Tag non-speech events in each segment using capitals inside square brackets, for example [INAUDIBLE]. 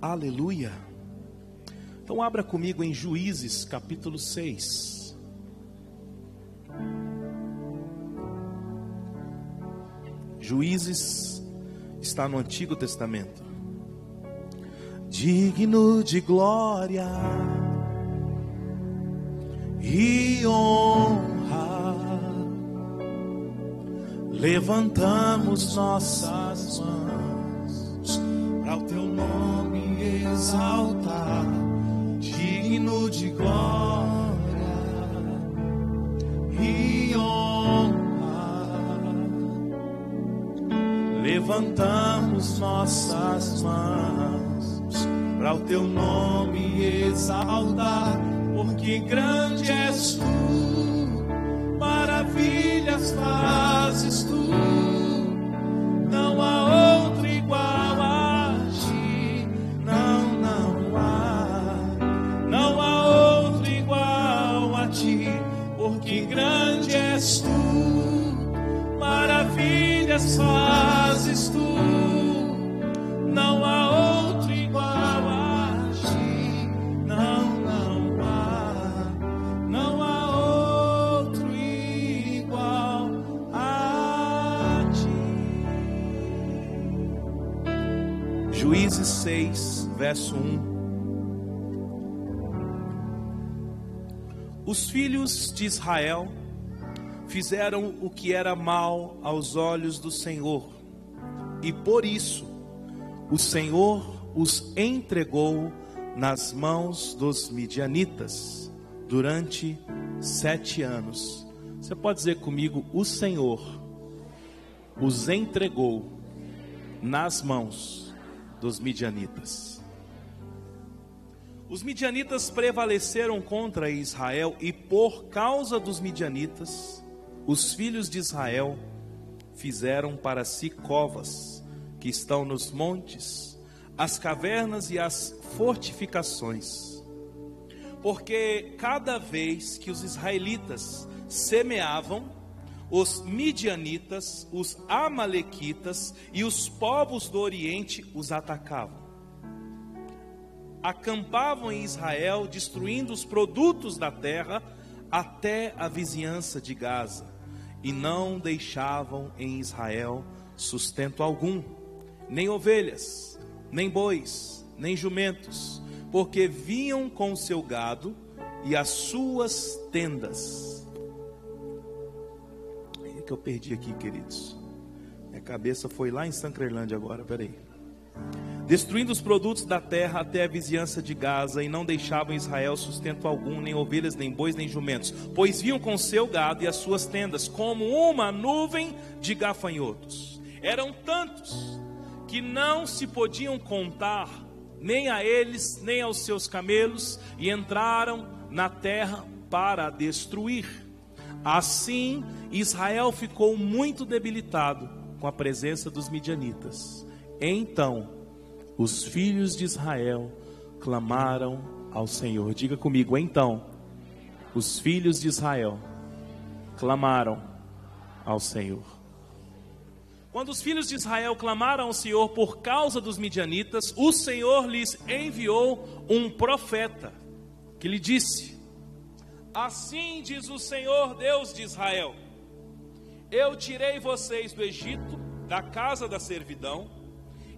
Aleluia. Então abra comigo em Juízes capítulo 6. Juízes está no Antigo Testamento. Digno de glória e honra, levantamos nossas mãos exaltar, digno de glória e honra. Levantamos nossas mãos para o teu nome exaltar, porque grande és tu, fazes tu. Não há outro igual a ti, não, não há, não há outro igual a ti. Juízes 6, verso 1. Os filhos de Israel fizeram o que era mal aos olhos do Senhor, e por isso o Senhor os entregou nas mãos dos midianitas durante sete anos. Você pode dizer comigo: o Senhor os entregou nas mãos dos midianitas. Os midianitas prevaleceram contra Israel e por causa dos midianitas, os filhos de Israel fizeram para si covas que estão nos montes, as cavernas e as fortificações. Porque cada vez que os israelitas semeavam, os midianitas, os amalequitas e os povos do Oriente os atacavam acampavam em Israel, destruindo os produtos da terra até a vizinhança de Gaza, e não deixavam em Israel sustento algum, nem ovelhas, nem bois, nem jumentos, porque vinham com o seu gado e as suas tendas. É que eu perdi aqui, queridos. Minha cabeça foi lá em Sancrelândia agora, peraí destruindo os produtos da terra até a vizinhança de Gaza, e não deixavam Israel sustento algum, nem ovelhas, nem bois, nem jumentos, pois vinham com seu gado e as suas tendas, como uma nuvem de gafanhotos. Eram tantos que não se podiam contar, nem a eles, nem aos seus camelos, e entraram na terra para destruir. Assim, Israel ficou muito debilitado com a presença dos midianitas. Então, os filhos de Israel clamaram ao Senhor. Diga comigo, então, os filhos de Israel clamaram ao Senhor. Quando os filhos de Israel clamaram ao Senhor por causa dos midianitas, o Senhor lhes enviou um profeta que lhe disse: Assim diz o Senhor Deus de Israel: Eu tirei vocês do Egito, da casa da servidão,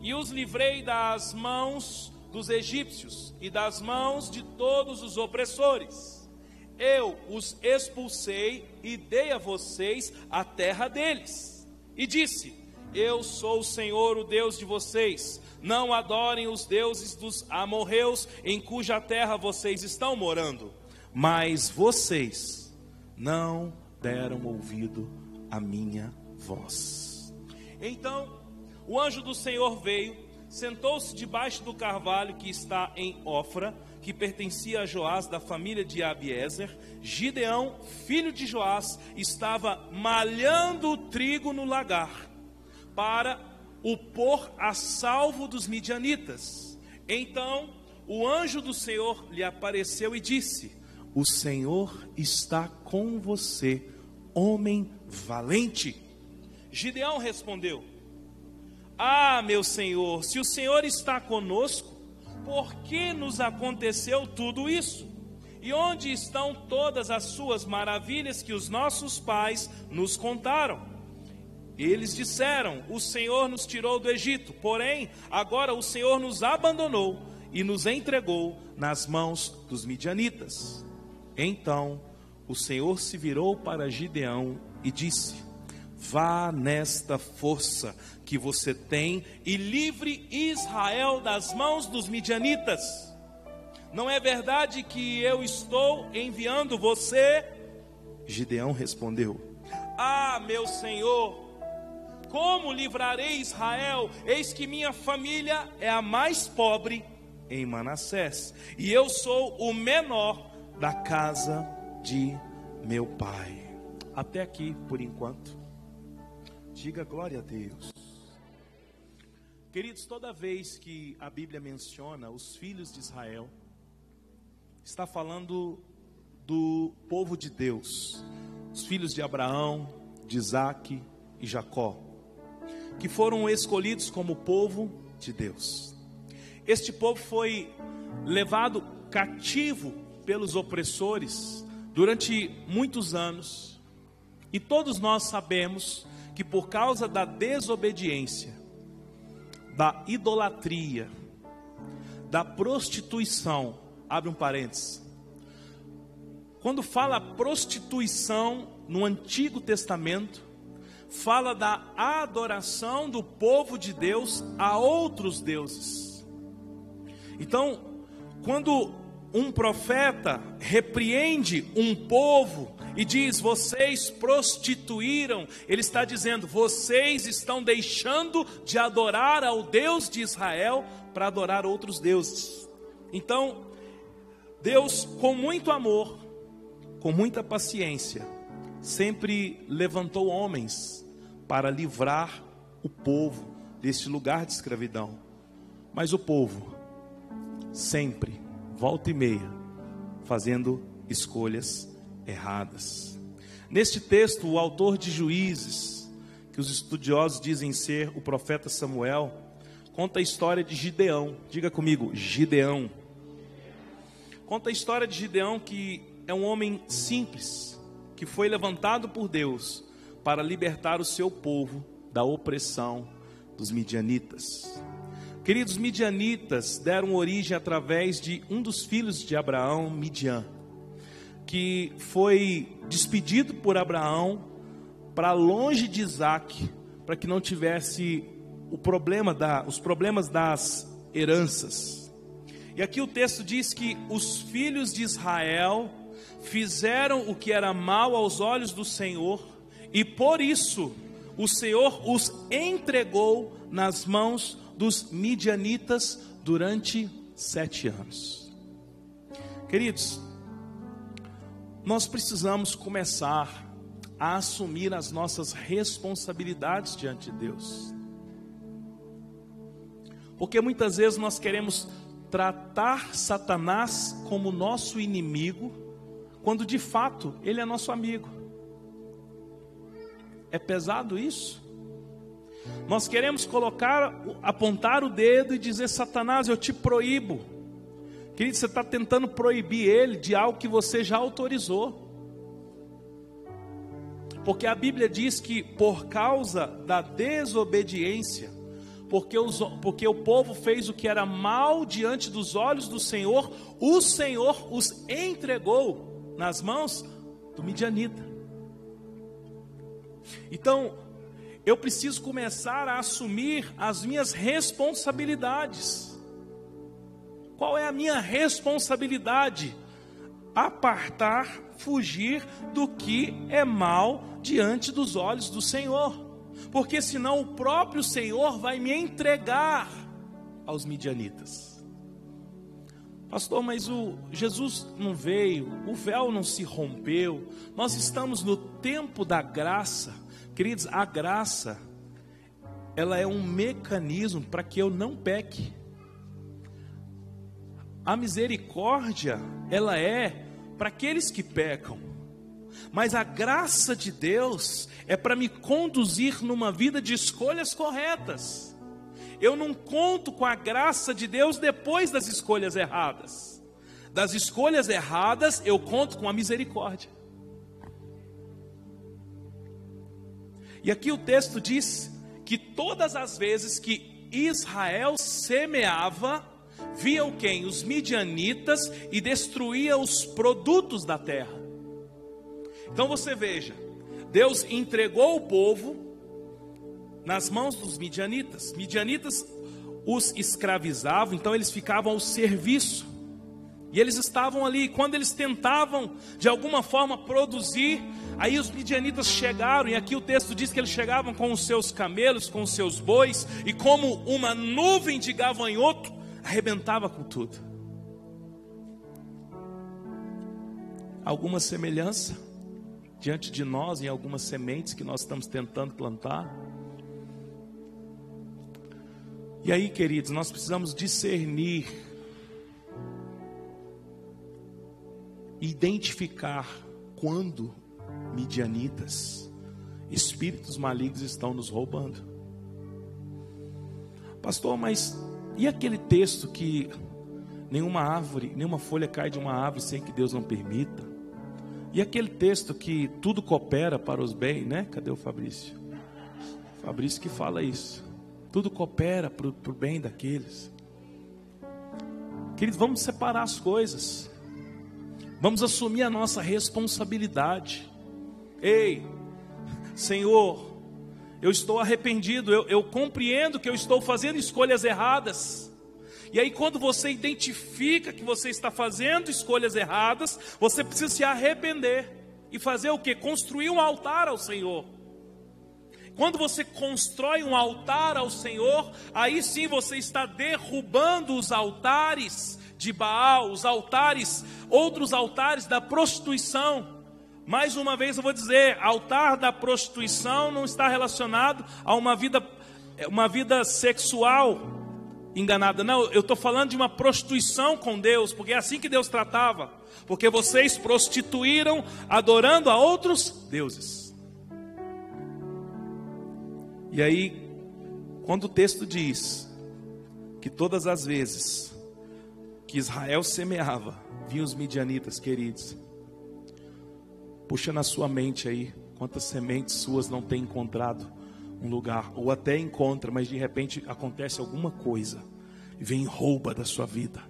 e os livrei das mãos dos egípcios e das mãos de todos os opressores. Eu os expulsei e dei a vocês a terra deles. E disse: Eu sou o Senhor, o Deus de vocês. Não adorem os deuses dos amorreus em cuja terra vocês estão morando. Mas vocês não deram ouvido à minha voz. Então o anjo do Senhor veio, sentou-se debaixo do carvalho que está em Ofra, que pertencia a Joás, da família de Abiezer. Gideão, filho de Joás, estava malhando o trigo no lagar, para o pôr a salvo dos midianitas. Então o anjo do Senhor lhe apareceu e disse: O Senhor está com você, homem valente. Gideão respondeu: ah, meu Senhor, se o Senhor está conosco, por que nos aconteceu tudo isso? E onde estão todas as suas maravilhas que os nossos pais nos contaram? Eles disseram: O Senhor nos tirou do Egito, porém, agora o Senhor nos abandonou e nos entregou nas mãos dos midianitas. Então o Senhor se virou para Gideão e disse: Vá nesta força que você tem e livre Israel das mãos dos midianitas. Não é verdade que eu estou enviando você? Gideão respondeu: Ah, meu senhor, como livrarei Israel? Eis que minha família é a mais pobre em Manassés, e eu sou o menor da casa de meu pai. Até aqui por enquanto. Diga glória a Deus. Queridos, toda vez que a Bíblia menciona os filhos de Israel, está falando do povo de Deus, os filhos de Abraão, de Isaac e Jacó, que foram escolhidos como povo de Deus. Este povo foi levado cativo pelos opressores durante muitos anos, e todos nós sabemos que por causa da desobediência, da idolatria, da prostituição, abre um parênteses. Quando fala prostituição no Antigo Testamento, fala da adoração do povo de Deus a outros deuses. Então, quando um profeta repreende um povo e diz: Vocês prostituíram, ele está dizendo: Vocês estão deixando de adorar ao Deus de Israel para adorar outros deuses. Então, Deus, com muito amor, com muita paciência, sempre levantou homens para livrar o povo deste lugar de escravidão. Mas o povo, sempre, volta e meia, fazendo escolhas erradas. Neste texto, o autor de Juízes, que os estudiosos dizem ser o profeta Samuel, conta a história de Gideão. Diga comigo, Gideão. Conta a história de Gideão, que é um homem simples, que foi levantado por Deus para libertar o seu povo da opressão dos midianitas. Queridos, midianitas deram origem através de um dos filhos de Abraão, Midian, que foi despedido por Abraão para longe de Isaac, para que não tivesse o problema da, os problemas das heranças. E aqui o texto diz que os filhos de Israel fizeram o que era mal aos olhos do Senhor, e por isso o Senhor os entregou nas mãos dos midianitas durante sete anos. Queridos, nós precisamos começar a assumir as nossas responsabilidades diante de Deus. Porque muitas vezes nós queremos tratar Satanás como nosso inimigo, quando de fato ele é nosso amigo. É pesado isso? Nós queremos colocar, apontar o dedo e dizer: Satanás, eu te proíbo. Querido, você está tentando proibir ele de algo que você já autorizou. Porque a Bíblia diz que por causa da desobediência, porque, os, porque o povo fez o que era mal diante dos olhos do Senhor, o Senhor os entregou nas mãos do midianita. Então, eu preciso começar a assumir as minhas responsabilidades. Qual é a minha responsabilidade? Apartar, fugir do que é mal diante dos olhos do Senhor porque senão o próprio Senhor vai me entregar aos midianitas. Pastor, mas o Jesus não veio, o véu não se rompeu. Nós estamos no tempo da graça. Queridos, a graça ela é um mecanismo para que eu não peque. A misericórdia, ela é para aqueles que pecam. Mas a graça de Deus é para me conduzir numa vida de escolhas corretas. eu não conto com a graça de Deus depois das escolhas erradas. Das escolhas erradas, eu conto com a misericórdia. E aqui o texto diz que todas as vezes que Israel semeava, viam quem? Os midianitas e destruía os produtos da terra. Então você veja, Deus entregou o povo nas mãos dos midianitas. Midianitas os escravizavam, então eles ficavam ao serviço. E eles estavam ali, quando eles tentavam de alguma forma produzir, aí os midianitas chegaram, e aqui o texto diz que eles chegavam com os seus camelos, com os seus bois, e como uma nuvem de gavanhoto, arrebentava com tudo. Alguma semelhança diante de nós em algumas sementes que nós estamos tentando plantar? E aí, queridos, nós precisamos discernir identificar quando midianitas, espíritos malignos estão nos roubando. Pastor, mas e aquele texto que nenhuma árvore, nenhuma folha cai de uma árvore sem que Deus não permita? E aquele texto que tudo coopera para os bens, né? Cadê o Fabrício? Fabrício que fala isso. Tudo coopera para o bem daqueles. Queridos, vamos separar as coisas. Vamos assumir a nossa responsabilidade. Ei, Senhor, eu estou arrependido, eu, eu compreendo que eu estou fazendo escolhas erradas. E aí, quando você identifica que você está fazendo escolhas erradas, você precisa se arrepender e fazer o que? Construir um altar ao Senhor. Quando você constrói um altar ao Senhor, aí sim você está derrubando os altares de Baal, os altares, outros altares da prostituição. Mais uma vez eu vou dizer, altar da prostituição não está relacionado a uma vida uma vida sexual enganada. Não, eu estou falando de uma prostituição com Deus, porque é assim que Deus tratava. Porque vocês prostituíram adorando a outros deuses. E aí, quando o texto diz que todas as vezes que Israel semeava, vinham os midianitas, queridos. Puxa na sua mente aí, quantas sementes suas não tem encontrado um lugar, ou até encontra, mas de repente acontece alguma coisa e vem rouba da sua vida.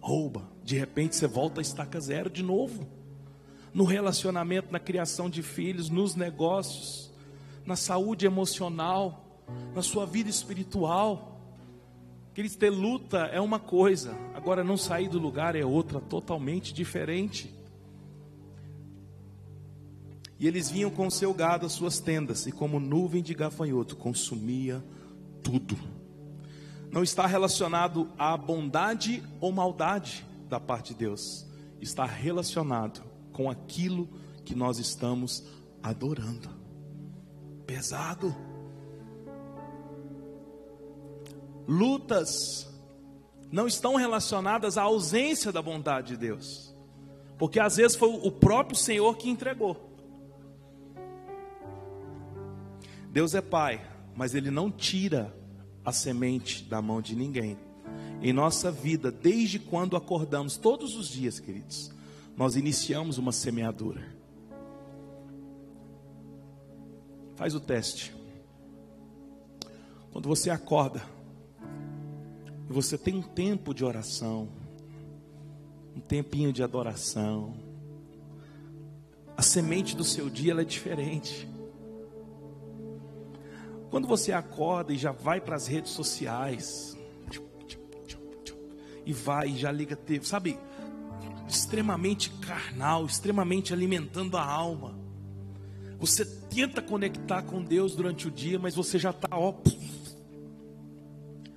Rouba, de repente você volta a estaca zero de novo. No relacionamento, na criação de filhos, nos negócios, na saúde emocional, na sua vida espiritual. Queridos, ter luta é uma coisa, agora não sair do lugar é outra, totalmente diferente. E eles vinham com o seu gado às suas tendas, e como nuvem de gafanhoto, consumia tudo. Não está relacionado à bondade ou maldade da parte de Deus, está relacionado com aquilo que nós estamos adorando. Pesado. Lutas não estão relacionadas à ausência da bondade de Deus, porque às vezes foi o próprio Senhor que entregou. Deus é Pai, mas Ele não tira a semente da mão de ninguém. Em nossa vida, desde quando acordamos, todos os dias, queridos, nós iniciamos uma semeadura. Faz o teste. Quando você acorda, você tem um tempo de oração, um tempinho de adoração, a semente do seu dia é diferente. Quando você acorda e já vai para as redes sociais, e vai, e já liga TV, sabe, extremamente carnal, extremamente alimentando a alma. Você tenta conectar com Deus durante o dia, mas você já está, ó.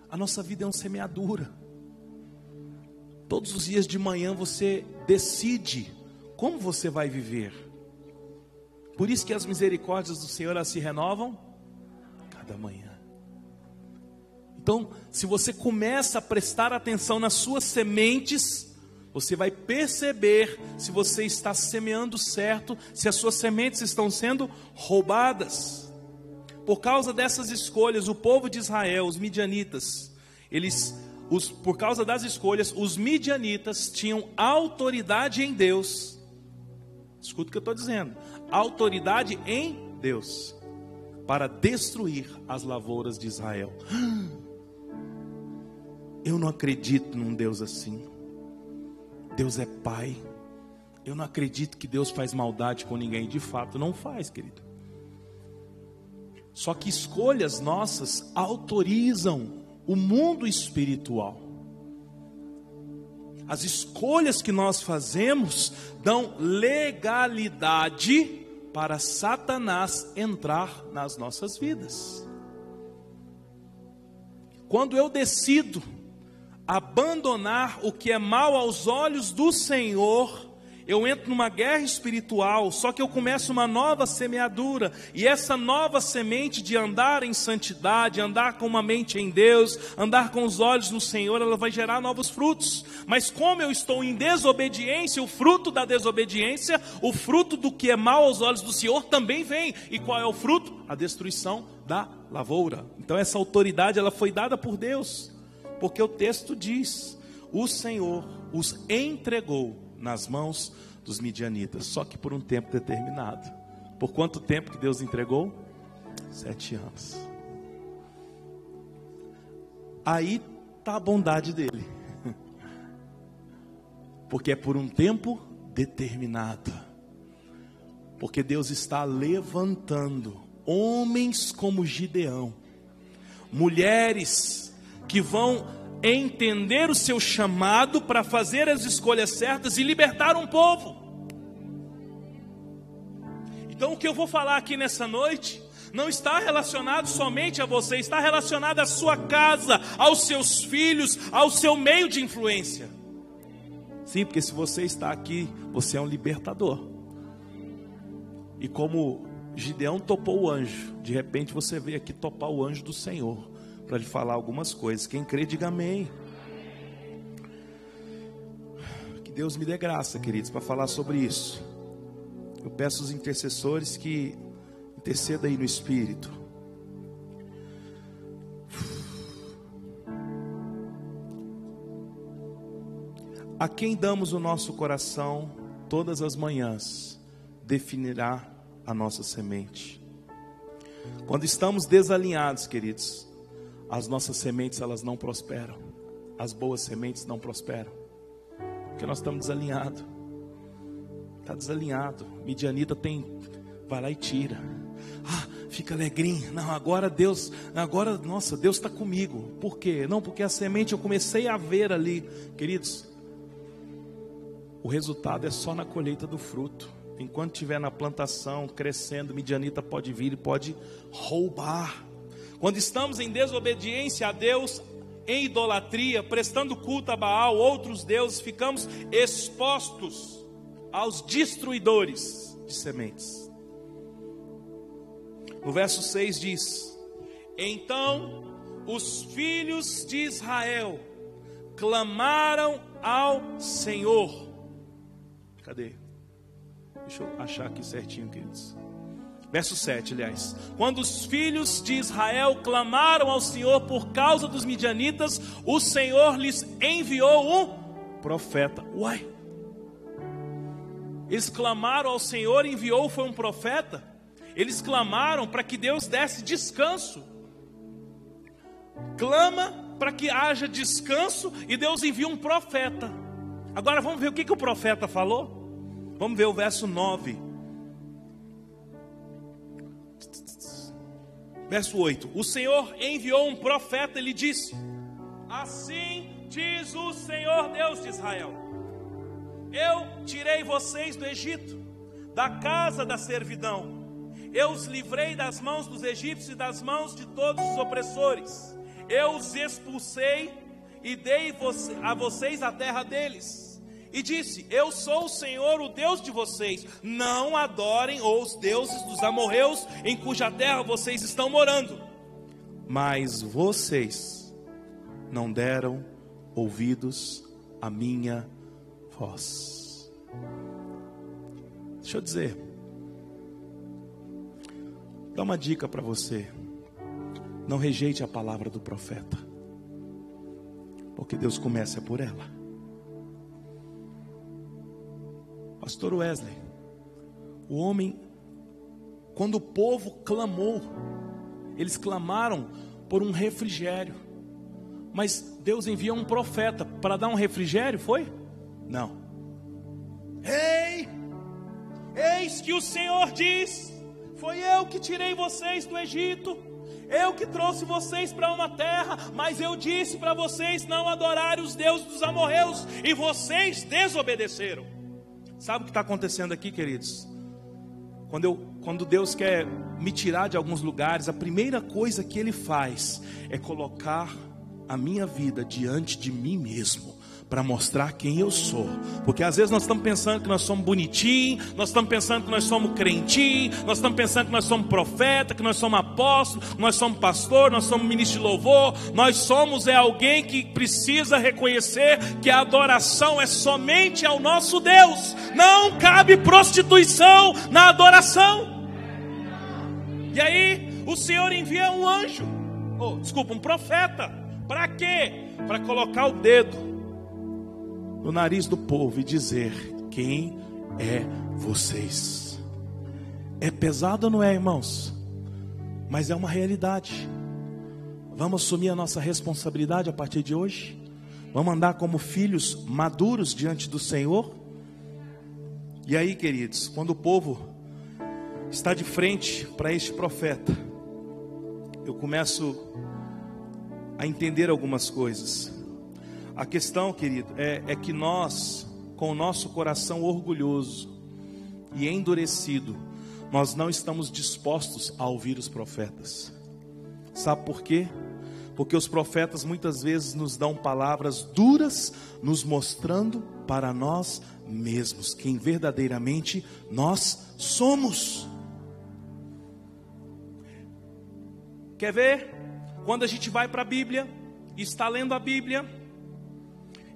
A nossa vida é uma semeadura. Todos os dias de manhã você decide como você vai viver. Por isso que as misericórdias do Senhor se renovam cada manhã. Então, se você começa a prestar atenção nas suas sementes, você vai perceber se você está semeando certo, se as suas sementes estão sendo roubadas. Por causa dessas escolhas, o povo de Israel, os midianitas, eles, os, por causa das escolhas, os midianitas tinham autoridade em Deus. Escuta o que eu estou dizendo: autoridade em Deus para destruir as lavouras de Israel. [GASPS] Eu não acredito num Deus assim. Deus é Pai. Eu não acredito que Deus faz maldade com ninguém. De fato, não faz, querido. Só que escolhas nossas autorizam o mundo espiritual. As escolhas que nós fazemos dão legalidade para Satanás entrar nas nossas vidas. Quando eu decido abandonar o que é mal aos olhos do Senhor, eu entro numa guerra espiritual, só que eu começo uma nova semeadura, e essa nova semente de andar em santidade, andar com uma mente em Deus, andar com os olhos no Senhor, ela vai gerar novos frutos. Mas como eu estou em desobediência, o fruto da desobediência, o fruto do que é mal aos olhos do Senhor também vem. E qual é o fruto? A destruição da lavoura. Então essa autoridade ela foi dada por Deus, porque o texto diz: o Senhor os entregou nas mãos dos midianitas, só que por um tempo determinado. Por quanto tempo que Deus entregou? Sete anos. Aí está a bondade dele, [LAUGHS] porque é por um tempo determinado. Porque Deus está levantando homens como Gideão, mulheres que vão entender o seu chamado para fazer as escolhas certas e libertar um povo. Então, o que eu vou falar aqui nessa noite não está relacionado somente a você, está relacionado à sua casa, aos seus filhos, ao seu meio de influência. Sim, porque se você está aqui, você é um libertador. E como Gideão topou o anjo, de repente você veio aqui topar o anjo do Senhor para lhe falar algumas coisas. Quem crê, diga amém. Que Deus me dê graça, queridos, para falar sobre isso. Eu peço aos intercessores que intercedam aí no Espírito. A quem damos o nosso coração todas as manhãs, definirá a nossa semente. Quando estamos desalinhados, queridos, as nossas sementes elas não prosperam. As boas sementes não prosperam. Porque nós estamos desalinhados. Está desalinhado. Midianita tem. Vai lá e tira. Ah, fica alegrinho. Não, agora Deus, agora, nossa, Deus está comigo. Por quê? Não, porque a semente eu comecei a ver ali. Queridos, o resultado é só na colheita do fruto. Enquanto estiver na plantação, crescendo, Midianita pode vir e pode roubar. Quando estamos em desobediência a Deus, em idolatria, prestando culto a Baal, outros deuses, ficamos expostos aos destruidores de sementes. No verso 6 diz: Então os filhos de Israel clamaram ao Senhor. Cadê? Deixa eu achar aqui certinho, queridos. Verso 7, aliás. Quando os filhos de Israel clamaram ao Senhor por causa dos midianitas, o Senhor lhes enviou um profeta. Uai! Eles clamaram ao Senhor, enviou foi um profeta. Eles clamaram para que Deus desse descanso. Clama para que haja descanso e Deus envia um profeta. Agora vamos ver o que, que o profeta falou? Vamos ver o verso 9. Verso 8: O Senhor enviou um profeta e lhe disse: Assim diz o Senhor Deus de Israel: Eu tirei vocês do Egito, da casa da servidão. Eu os livrei das mãos dos egípcios e das mãos de todos os opressores. Eu os expulsei e dei a vocês a terra deles e disse: Eu sou o Senhor, o Deus de vocês. Não adorem os deuses dos amorreus em cuja terra vocês estão morando. Mas vocês não deram ouvidos à minha voz. Deixa eu dizer. Dá uma dica para você. Não rejeite a palavra do profeta. Porque Deus começa por ela. Pastor Wesley, o homem, quando o povo clamou, eles clamaram por um refrigério. Mas Deus envia um profeta para dar um refrigério, foi? Não. Ei! Eis que o Senhor diz: Foi eu que tirei vocês do Egito. Eu que trouxe vocês para uma terra, mas eu disse para vocês não adorarem os deuses dos amorreus, e vocês desobedeceram. Sabe o que está acontecendo aqui, queridos? Quando, eu, quando Deus quer me tirar de alguns lugares, a primeira coisa que Ele faz é colocar a minha vida diante de mim mesmo para mostrar quem eu sou. Porque às vezes nós estamos pensando que nós somos bonitinhos, nós estamos pensando que nós somos crentinhos, nós estamos pensando que nós somos profeta, que nós somos apóstolo, nós somos pastor, nós somos ministro de louvor. Nós somos é alguém que precisa reconhecer que a adoração é somente ao nosso Deus. Não cabe prostituição na adoração. E aí o Senhor envia um anjo, oh, desculpa, um profeta. Para quê? Para colocar o dedo no nariz do povo e dizer: Quem é vocês? É pesado, não é, irmãos? Mas é uma realidade. Vamos assumir a nossa responsabilidade a partir de hoje? Vamos andar como filhos maduros diante do Senhor? E aí, queridos, quando o povo está de frente para este profeta, eu começo a entender algumas coisas. A questão, querido, é, é que nós, com o nosso coração orgulhoso e endurecido, nós não estamos dispostos a ouvir os profetas. Sabe por quê? Porque os profetas muitas vezes nos dão palavras duras, nos mostrando para nós mesmos quem verdadeiramente nós somos. Quer ver? Quando a gente vai para a Bíblia, está lendo a Bíblia,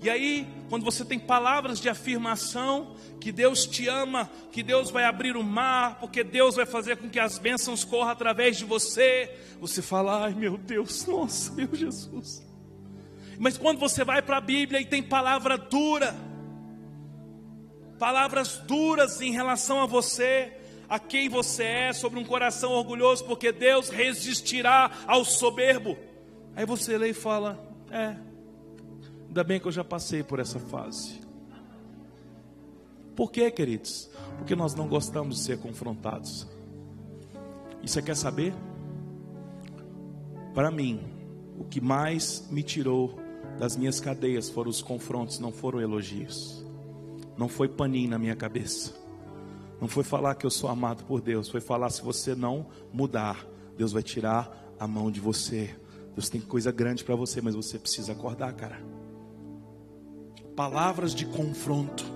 e aí, quando você tem palavras de afirmação, que Deus te ama, que Deus vai abrir o mar, porque Deus vai fazer com que as bênçãos corram através de você, você fala, ai meu Deus, [LAUGHS] nossa, meu Jesus. Mas quando você vai para a Bíblia e tem palavra dura, palavras duras em relação a você, a quem você é, sobre um coração orgulhoso, porque Deus resistirá ao soberbo. Aí você lê e fala: É, Ainda bem que eu já passei por essa fase. Por quê, queridos? Porque nós não gostamos de ser confrontados. E você quer saber? Para mim, o que mais me tirou das minhas cadeias foram os confrontos, não foram elogios. Não foi paninho na minha cabeça. Não foi falar que eu sou amado por Deus. Foi falar: se você não mudar, Deus vai tirar a mão de você. Deus tem coisa grande para você, mas você precisa acordar, cara palavras de confronto.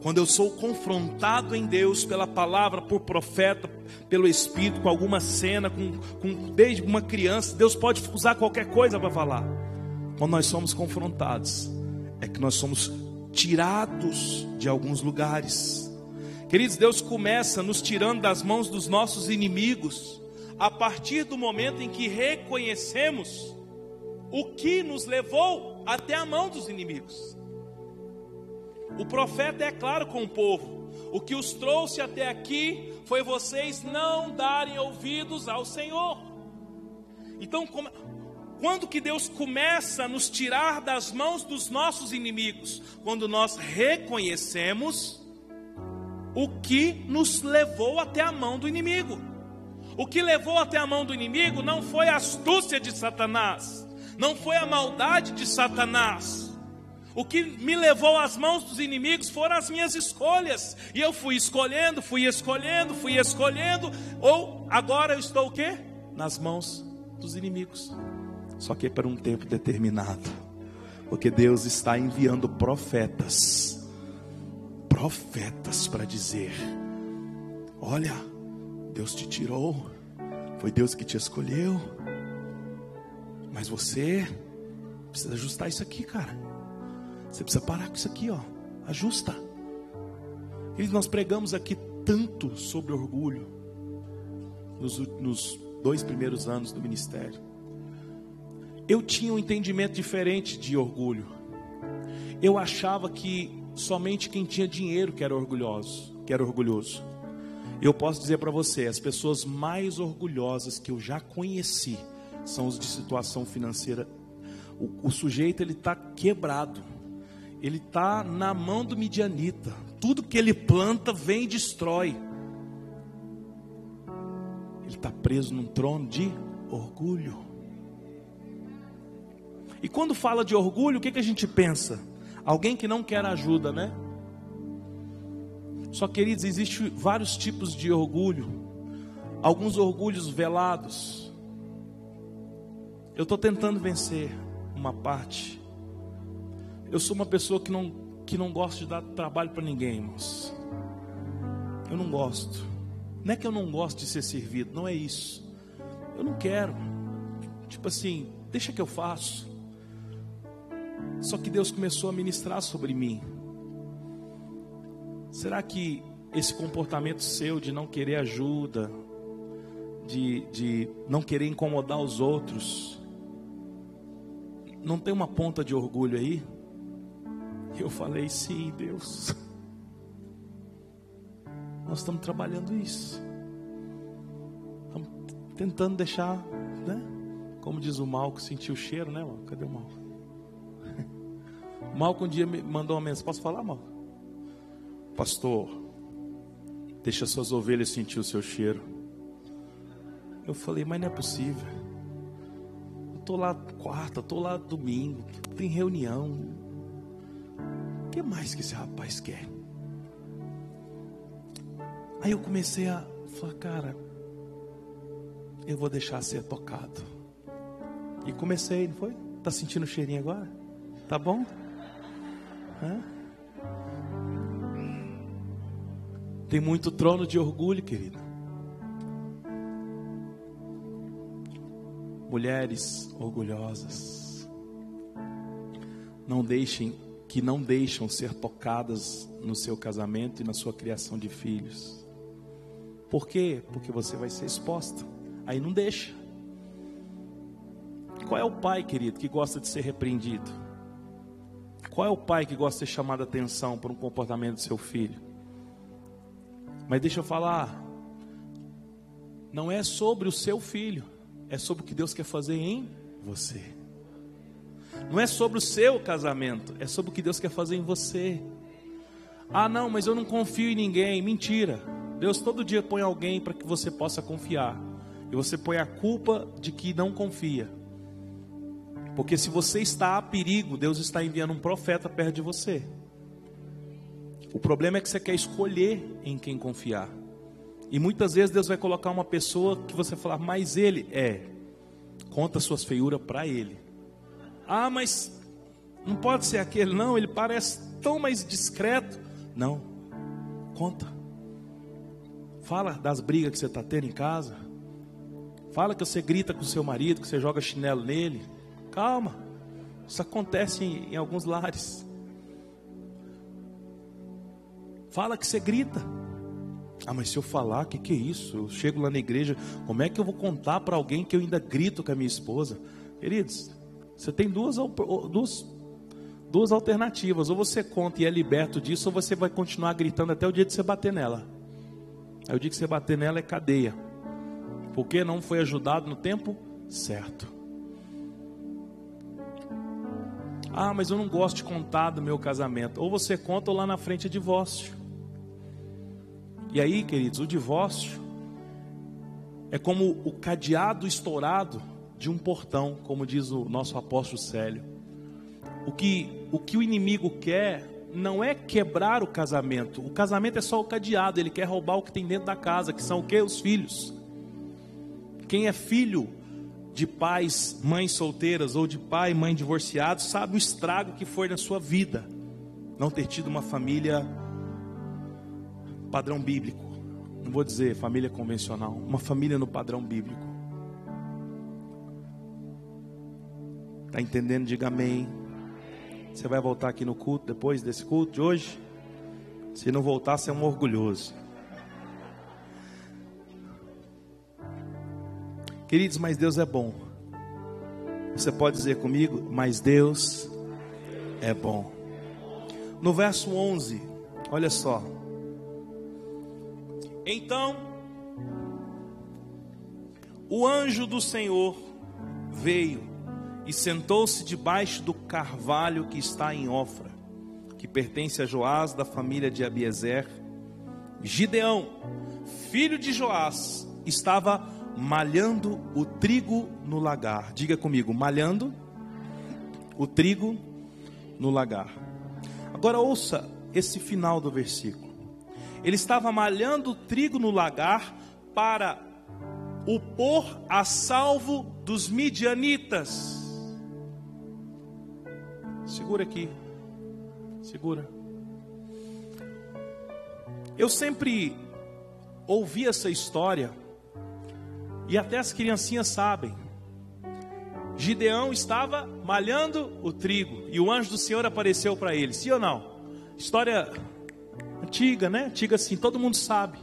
Quando eu sou confrontado em Deus pela palavra, por profeta, pelo Espírito, com alguma cena, com, com desde uma criança, Deus pode usar qualquer coisa para falar. Quando nós somos confrontados, é que nós somos tirados de alguns lugares. Queridos, Deus começa nos tirando das mãos dos nossos inimigos, a partir do momento em que reconhecemos o que nos levou até a mão dos inimigos. O profeta é claro com o povo: o que os trouxe até aqui foi vocês não darem ouvidos ao Senhor. Então, quando que Deus começa a nos tirar das mãos dos nossos inimigos? Quando nós reconhecemos o que nos levou até a mão do inimigo. O que levou até a mão do inimigo não foi a astúcia de Satanás, não foi a maldade de Satanás. O que me levou às mãos dos inimigos foram as minhas escolhas. E eu fui escolhendo, fui escolhendo, fui escolhendo. Ou agora eu estou o quê? Nas mãos dos inimigos. Só que para um tempo determinado. Porque Deus está enviando profetas. Profetas para dizer: Olha, Deus te tirou. Foi Deus que te escolheu. Mas você precisa ajustar isso aqui, cara. Você precisa parar com isso aqui, ó. Ajusta. E nós pregamos aqui tanto sobre orgulho. nos, nos dois primeiros anos do ministério. Eu tinha um entendimento diferente de orgulho. Eu achava que somente quem tinha dinheiro que era orgulhoso, que era orgulhoso. Eu posso dizer para você, as pessoas mais orgulhosas que eu já conheci são os de situação financeira. O, o sujeito ele está quebrado, ele está na mão do midianita. Tudo que ele planta vem e destrói. Ele está preso num trono de orgulho. E quando fala de orgulho, o que, que a gente pensa? Alguém que não quer ajuda, né? Só queridos, existem vários tipos de orgulho. Alguns orgulhos velados. Eu estou tentando vencer uma parte. Eu sou uma pessoa que não, que não gosta de dar trabalho para ninguém, irmãos. Eu não gosto. Não é que eu não gosto de ser servido, não é isso. Eu não quero. Tipo assim, deixa que eu faço. Só que Deus começou a ministrar sobre mim. Será que esse comportamento seu de não querer ajuda, de, de não querer incomodar os outros, não tem uma ponta de orgulho aí? Eu falei, sim, Deus. [LAUGHS] Nós estamos trabalhando isso. Estamos tentando deixar, né? Como diz o Malco, sentir o cheiro, né? Cadê o Malco? [LAUGHS] Malco um dia me mandou uma mensagem. Posso falar, Malco? Pastor, deixa suas ovelhas sentir o seu cheiro. Eu falei, mas não é possível. Tô lá quarta, tô lá domingo, tem reunião. O que mais que esse rapaz quer? Aí eu comecei a falar, cara, eu vou deixar ser tocado. E comecei, não foi? Tá sentindo o cheirinho agora? Tá bom? Tem muito trono de orgulho, querido. Mulheres orgulhosas, não deixem que não deixam ser tocadas no seu casamento e na sua criação de filhos. Por quê? Porque você vai ser exposta. Aí não deixa. Qual é o pai, querido, que gosta de ser repreendido? Qual é o pai que gosta de ser chamado a atenção por um comportamento do seu filho? Mas deixa eu falar, não é sobre o seu filho, é sobre o que Deus quer fazer em você. Não é sobre o seu casamento, é sobre o que Deus quer fazer em você. Ah, não, mas eu não confio em ninguém. Mentira. Deus todo dia põe alguém para que você possa confiar. E você põe a culpa de que não confia. Porque se você está a perigo, Deus está enviando um profeta perto de você. O problema é que você quer escolher em quem confiar. E muitas vezes Deus vai colocar uma pessoa que você falar, mas ele é. Conta suas feiuras para ele. Ah, mas não pode ser aquele, não, ele parece tão mais discreto. Não, conta. Fala das brigas que você está tendo em casa. Fala que você grita com seu marido, que você joga chinelo nele. Calma, isso acontece em, em alguns lares. Fala que você grita. Ah, mas se eu falar, o que, que é isso? Eu chego lá na igreja, como é que eu vou contar para alguém que eu ainda grito com a minha esposa? Queridos, você tem duas, duas, duas alternativas. Ou você conta e é liberto disso, ou você vai continuar gritando até o dia de você bater nela. Aí o dia que você bater nela é cadeia. Porque não foi ajudado no tempo certo. Ah, mas eu não gosto de contar do meu casamento. Ou você conta ou lá na frente é divórcio. E aí, queridos, o divórcio é como o cadeado estourado de um portão, como diz o nosso apóstolo Célio. O que o, que o inimigo quer não é quebrar o casamento. O casamento é só o cadeado, ele quer roubar o que tem dentro da casa, que são o que? Os filhos. Quem é filho de pais, mães solteiras ou de pai e mãe divorciados, sabe o estrago que foi na sua vida não ter tido uma família padrão bíblico. Não vou dizer família convencional, uma família no padrão bíblico. Está entendendo? Diga amém. Você vai voltar aqui no culto depois desse culto de hoje? Se não voltar, você é um orgulhoso. Queridos, mas Deus é bom. Você pode dizer comigo, mas Deus é bom. No verso 11, olha só. Então, o anjo do Senhor veio e sentou-se debaixo do carvalho que está em Ofra, que pertence a Joás da família de Abiezer. Gideão, filho de Joás, estava malhando o trigo no lagar. Diga comigo, malhando o trigo no lagar. Agora ouça esse final do versículo. Ele estava malhando trigo no lagar para o pôr a salvo dos midianitas. Segura aqui. Segura. Eu sempre ouvi essa história e até as criancinhas sabem. Gideão estava malhando o trigo e o anjo do Senhor apareceu para ele. Sim ou não? História antiga, né? Antiga assim, todo mundo sabe.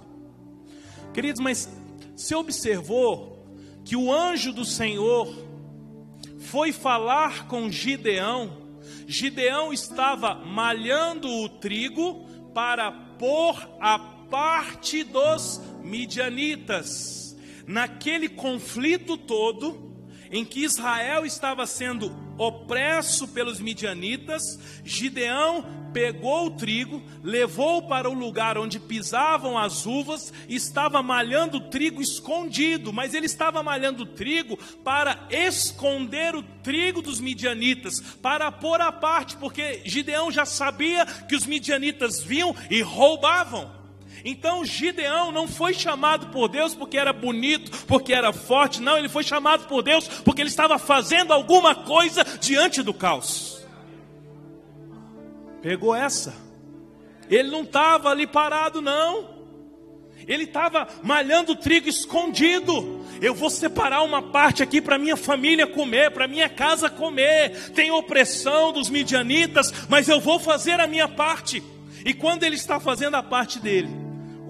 Queridos, mas você observou que o anjo do Senhor foi falar com Gideão. Gideão estava malhando o trigo para pôr a parte dos midianitas. Naquele conflito todo, em que Israel estava sendo opresso pelos midianitas, Gideão pegou o trigo, levou para o lugar onde pisavam as uvas, estava malhando o trigo escondido, mas ele estava malhando o trigo para esconder o trigo dos midianitas, para pôr à parte, porque Gideão já sabia que os midianitas vinham e roubavam. Então Gideão não foi chamado por Deus porque era bonito, porque era forte, não, ele foi chamado por Deus porque ele estava fazendo alguma coisa diante do caos. Pegou essa? Ele não estava ali parado, não. Ele estava malhando trigo escondido. Eu vou separar uma parte aqui para minha família comer, para minha casa comer. Tem opressão dos midianitas, mas eu vou fazer a minha parte. E quando ele está fazendo a parte dele,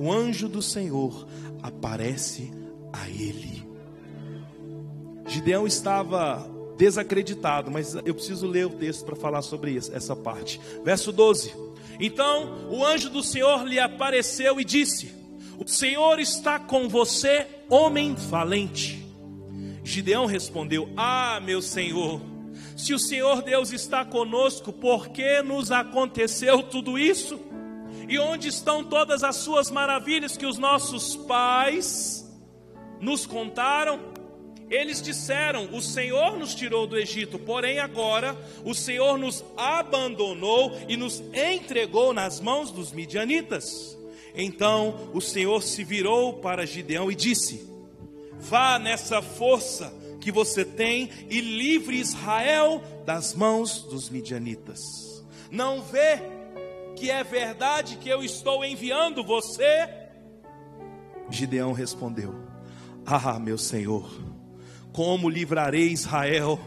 o anjo do Senhor aparece a ele. Gideão estava desacreditado, mas eu preciso ler o texto para falar sobre isso, essa parte. Verso 12. Então o anjo do Senhor lhe apareceu e disse: O Senhor está com você, homem valente. Gideão respondeu: Ah, meu Senhor, se o Senhor Deus está conosco, por que nos aconteceu tudo isso? E onde estão todas as suas maravilhas que os nossos pais nos contaram? Eles disseram: O Senhor nos tirou do Egito, porém agora o Senhor nos abandonou e nos entregou nas mãos dos midianitas. Então o Senhor se virou para Gideão e disse: Vá nessa força que você tem e livre Israel das mãos dos midianitas. Não vê que é verdade que eu estou enviando você? Gideão respondeu: Ah, meu Senhor como livrarei Israel?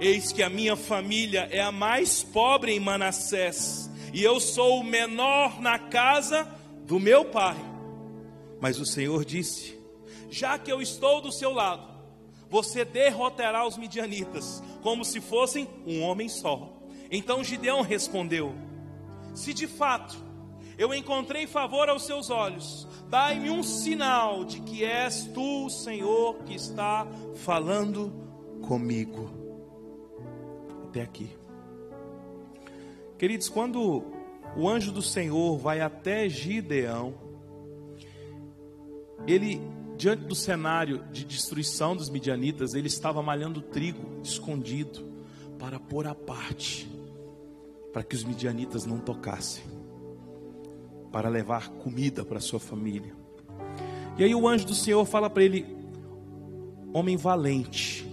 Eis que a minha família é a mais pobre em Manassés, e eu sou o menor na casa do meu pai. Mas o Senhor disse: Já que eu estou do seu lado, você derrotará os midianitas, como se fossem um homem só. Então Gideão respondeu: Se de fato eu encontrei favor aos seus olhos, dai-me um sinal de que és tu, Senhor, que está falando comigo. Até aqui. Queridos, quando o anjo do Senhor vai até Gideão, ele, diante do cenário de destruição dos midianitas, ele estava malhando trigo escondido para pôr à parte, para que os midianitas não tocassem para levar comida para sua família. E aí o anjo do Senhor fala para ele: Homem valente,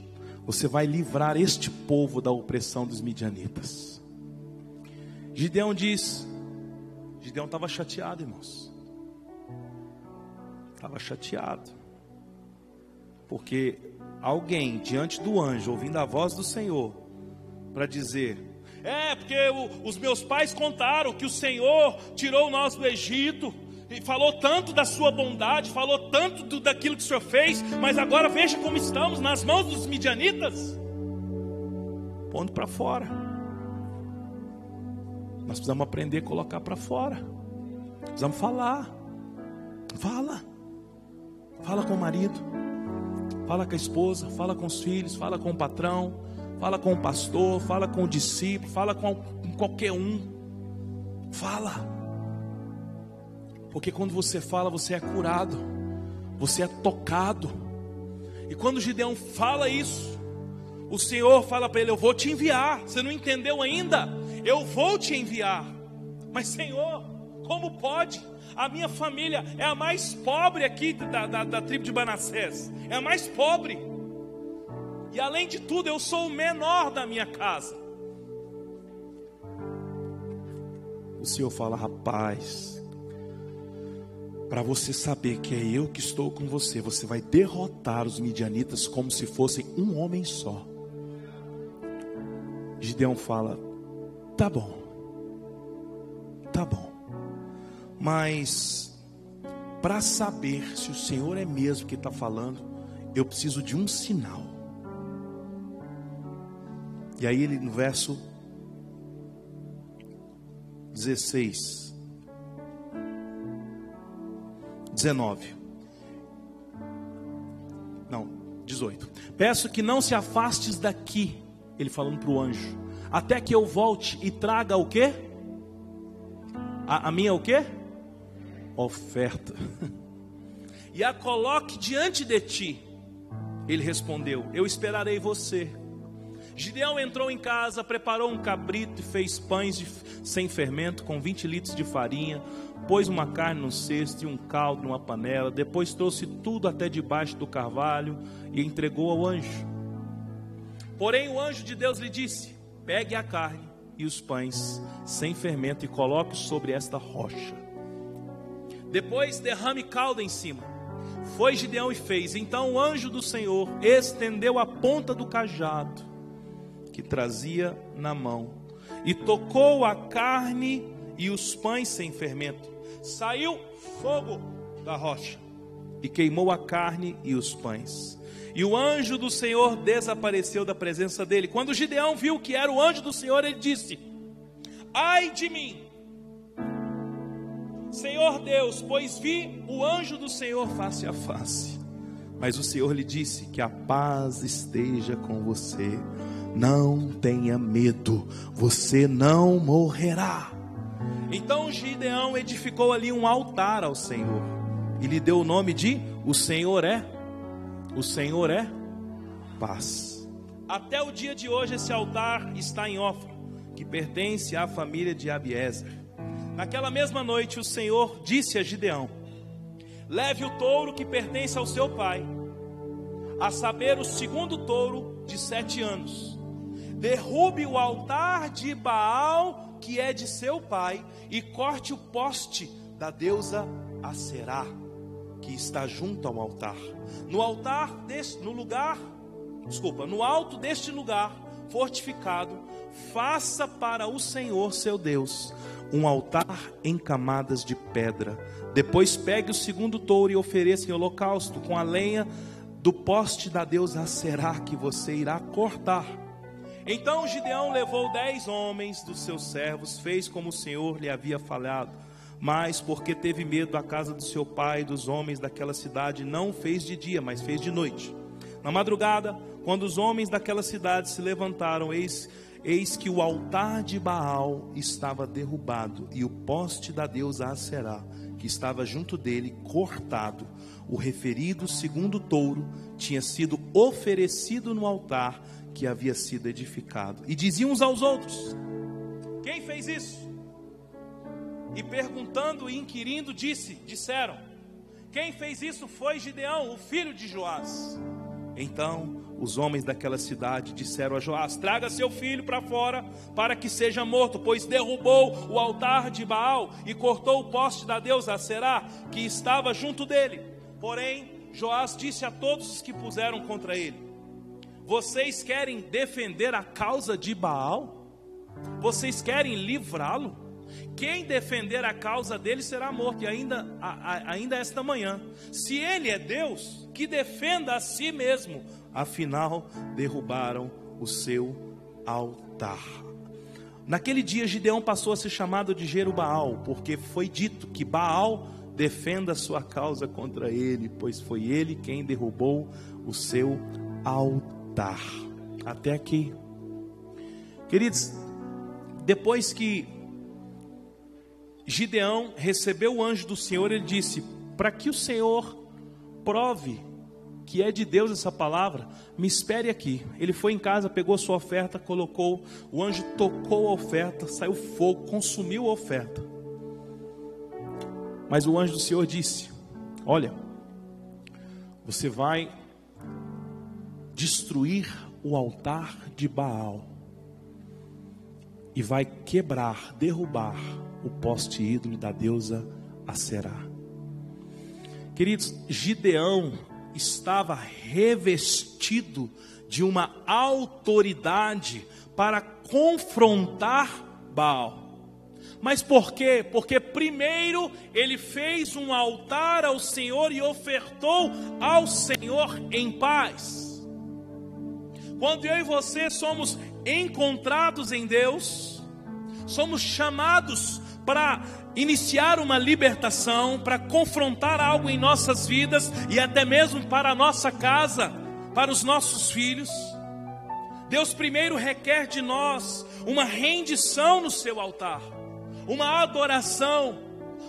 você vai livrar este povo da opressão dos midianitas. Gideão diz: Gideão estava chateado, irmãos. Estava chateado. Porque alguém diante do anjo, ouvindo a voz do Senhor, para dizer: é, porque o, os meus pais contaram que o Senhor tirou nós do Egito, e falou tanto da sua bondade, falou tanto do, daquilo que o Senhor fez, mas agora veja como estamos nas mãos dos midianitas. Pondo para fora. Nós precisamos aprender a colocar para fora. Precisamos falar. Fala. Fala com o marido. Fala com a esposa, fala com os filhos, fala com o patrão, fala com o pastor, fala com o discípulo, fala com qualquer um. Fala. Porque quando você fala, você é curado, você é tocado. E quando Gideão fala isso, o Senhor fala para ele: Eu vou te enviar. Você não entendeu ainda? Eu vou te enviar. Mas, Senhor, como pode? A minha família é a mais pobre aqui da, da, da tribo de Manassés, é a mais pobre. E além de tudo, eu sou o menor da minha casa. O Senhor fala, rapaz, para você saber que é eu que estou com você, você vai derrotar os midianitas como se fossem um homem só. Gideão fala: tá bom, tá bom, mas para saber se o Senhor é mesmo que está falando, eu preciso de um sinal. E aí ele no verso 16 19. Não, 18. Peço que não se afastes daqui, ele falando para o anjo, até que eu volte e traga o que? A, a minha o que? Oferta. [LAUGHS] E a coloque diante de ti. Ele respondeu: Eu esperarei você. Gideão entrou em casa, preparou um cabrito e fez pães de, sem fermento com 20 litros de farinha, pôs uma carne no cesto e um caldo numa panela, depois trouxe tudo até debaixo do carvalho e entregou ao anjo. Porém, o anjo de Deus lhe disse: Pegue a carne e os pães sem fermento e coloque sobre esta rocha. Depois derrame caldo em cima. Foi Gideão e fez. Então o anjo do Senhor estendeu a ponta do cajado que trazia na mão e tocou a carne e os pães sem fermento saiu fogo da rocha e queimou a carne e os pães. E o anjo do Senhor desapareceu da presença dele. Quando Gideão viu que era o anjo do Senhor, ele disse: Ai de mim, Senhor Deus, pois vi o anjo do Senhor face a face. Mas o Senhor lhe disse: Que a paz esteja com você. Não tenha medo, você não morrerá. Então Gideão edificou ali um altar ao Senhor e lhe deu o nome de O Senhor é, o Senhor é paz. Até o dia de hoje esse altar está em Ofra, que pertence à família de Abiezer. Naquela mesma noite o Senhor disse a Gideão: Leve o touro que pertence ao seu pai, a saber, o segundo touro de sete anos. Derrube o altar de Baal que é de seu pai, e corte o poste da deusa Aserá, que está junto ao altar. No altar deste, no lugar, desculpa, no alto deste lugar fortificado, faça para o Senhor seu Deus um altar em camadas de pedra. Depois pegue o segundo touro e ofereça em holocausto com a lenha do poste da deusa Aserá que você irá cortar então Gideão levou dez homens dos seus servos, fez como o Senhor lhe havia falado, mas porque teve medo da casa do seu pai e dos homens daquela cidade, não fez de dia, mas fez de noite. Na madrugada, quando os homens daquela cidade se levantaram, eis, eis que o altar de Baal estava derrubado e o poste da deusa Aserá, que estava junto dele, cortado. O referido segundo touro tinha sido oferecido no altar que havia sido edificado. E diziam uns aos outros: Quem fez isso? E perguntando e inquirindo, disse: Disseram: Quem fez isso foi Gideão, o filho de Joás. Então os homens daquela cidade disseram a Joás: Traga seu filho para fora, para que seja morto, pois derrubou o altar de Baal e cortou o poste da deusa Será, que estava junto dele. Porém, Joás disse a todos os que puseram contra ele: vocês querem defender a causa de Baal? Vocês querem livrá-lo? Quem defender a causa dele será morto, e ainda, ainda esta manhã. Se ele é Deus, que defenda a si mesmo. Afinal, derrubaram o seu altar. Naquele dia, Gideão passou a ser chamado de Jerubaal, porque foi dito que Baal defenda a sua causa contra ele, pois foi ele quem derrubou o seu altar. Até aqui. Queridos, depois que Gideão recebeu o anjo do Senhor, ele disse: Para que o Senhor prove que é de Deus essa palavra, me espere aqui. Ele foi em casa, pegou sua oferta, colocou, o anjo tocou a oferta, saiu fogo, consumiu a oferta. Mas o anjo do Senhor disse: Olha, você vai destruir o altar de Baal e vai quebrar, derrubar o poste ídolo da deusa Aserá. Queridos, Gideão estava revestido de uma autoridade para confrontar Baal. Mas por quê? Porque primeiro ele fez um altar ao Senhor e ofertou ao Senhor em paz. Quando eu e você somos encontrados em Deus, somos chamados para iniciar uma libertação, para confrontar algo em nossas vidas e até mesmo para a nossa casa, para os nossos filhos. Deus primeiro requer de nós uma rendição no seu altar, uma adoração,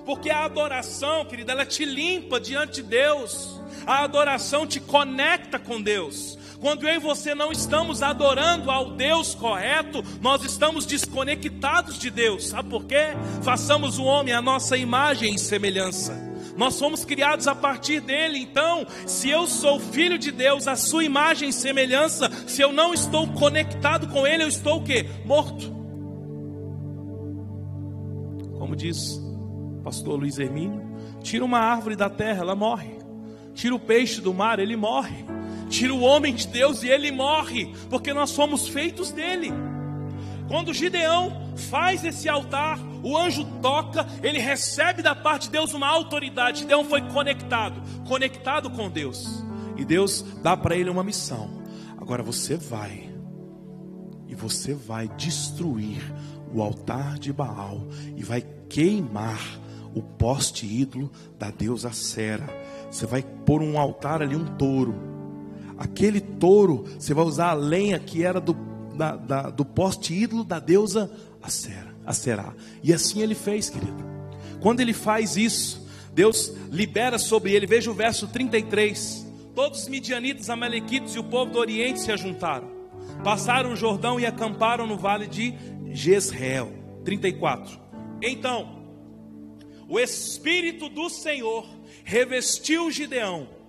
porque a adoração, querida, ela te limpa diante de Deus, a adoração te conecta com Deus, quando eu e você não estamos adorando ao Deus correto, nós estamos desconectados de Deus. Sabe por quê? Façamos o homem a nossa imagem e semelhança. Nós fomos criados a partir dele. Então, se eu sou filho de Deus, a sua imagem e semelhança, se eu não estou conectado com ele, eu estou o quê? Morto. Como diz pastor Luiz Hermínio, tira uma árvore da terra, ela morre. Tira o peixe do mar, ele morre tira o homem de Deus e ele morre, porque nós somos feitos dele. Quando Gideão faz esse altar, o anjo toca, ele recebe da parte de Deus uma autoridade. Gideão foi conectado, conectado com Deus. E Deus dá para ele uma missão. Agora você vai e você vai destruir o altar de Baal e vai queimar o poste ídolo da deusa Sera. Você vai pôr um altar ali, um touro aquele touro, você vai usar a lenha que era do, da, da, do poste ídolo da deusa Acerá. E assim ele fez, querido. Quando ele faz isso, Deus libera sobre ele, veja o verso 33. Todos os midianitas, amalequitos e o povo do Oriente se ajuntaram. Passaram o Jordão e acamparam no vale de Jezreel. 34. Então, o Espírito do Senhor revestiu Gideão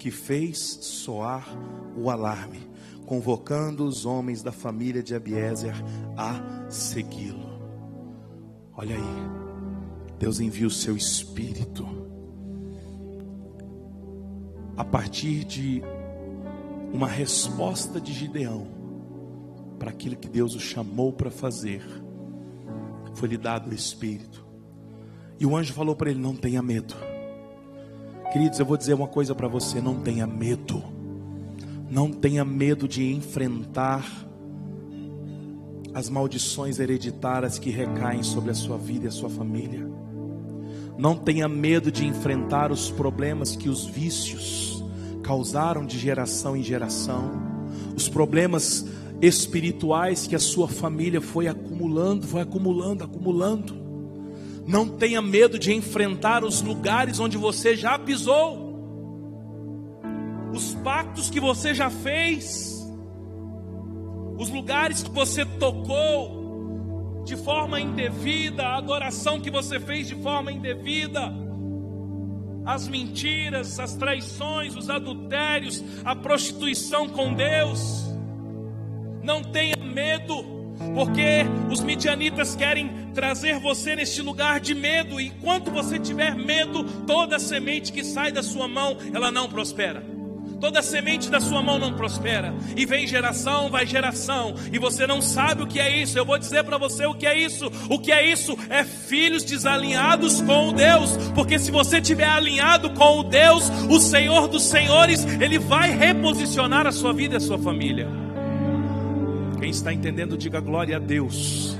que fez soar o alarme, convocando os homens da família de Abiezer a segui-lo. Olha aí, Deus envia o seu espírito a partir de uma resposta de Gideão para aquilo que Deus o chamou para fazer. Foi-lhe dado o espírito. E o anjo falou para ele: Não tenha medo. Queridos, eu vou dizer uma coisa para você: não tenha medo, não tenha medo de enfrentar as maldições hereditárias que recaem sobre a sua vida e a sua família. Não tenha medo de enfrentar os problemas que os vícios causaram de geração em geração, os problemas espirituais que a sua família foi acumulando, foi acumulando, acumulando. Não tenha medo de enfrentar os lugares onde você já pisou, os pactos que você já fez, os lugares que você tocou de forma indevida, a adoração que você fez de forma indevida, as mentiras, as traições, os adultérios, a prostituição com Deus. Não tenha medo porque os midianitas querem trazer você neste lugar de medo, e enquanto você tiver medo, toda semente que sai da sua mão, ela não prospera. Toda semente da sua mão não prospera. E vem geração, vai geração. E você não sabe o que é isso. Eu vou dizer para você o que é isso. O que é isso? É filhos desalinhados com o Deus. Porque se você estiver alinhado com o Deus, o Senhor dos Senhores, Ele vai reposicionar a sua vida e a sua família. Quem está entendendo, diga glória a Deus.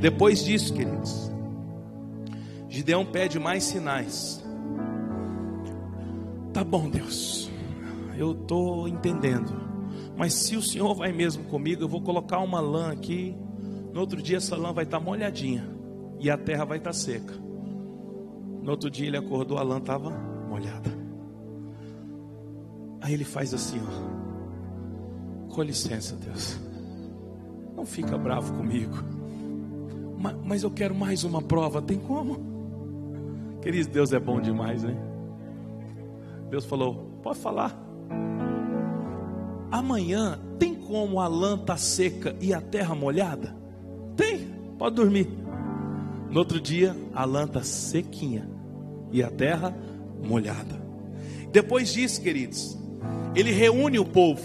Depois disso, queridos, Gideão pede mais sinais. Tá bom, Deus eu estou entendendo. Mas se o Senhor vai mesmo comigo, eu vou colocar uma lã aqui. No outro dia essa lã vai estar tá molhadinha e a terra vai estar tá seca. No outro dia ele acordou, a lã estava molhada. Aí ele faz assim, ó. Com licença, Deus. Não fica bravo comigo. Mas, eu quero mais uma prova. Tem como? Querido, Deus é bom demais, né? Deus falou: pode falar. Amanhã tem como a lã tá seca e a terra molhada? Tem, pode dormir. No outro dia, a lã está sequinha e a terra molhada. Depois disso, queridos, ele reúne o povo.